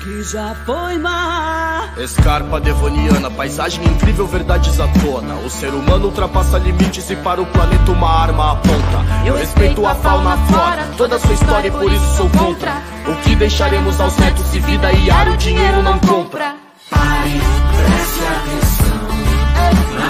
Que já foi mar. Escarpa devoniana, paisagem incrível, verdades à tona. O ser humano ultrapassa limites e para o planeta uma arma aponta. Eu respeito a fauna, a flora, toda a sua história e por isso sou contra. O que deixaremos aos netos se vida e ar o dinheiro não compra? Pare, preste atenção.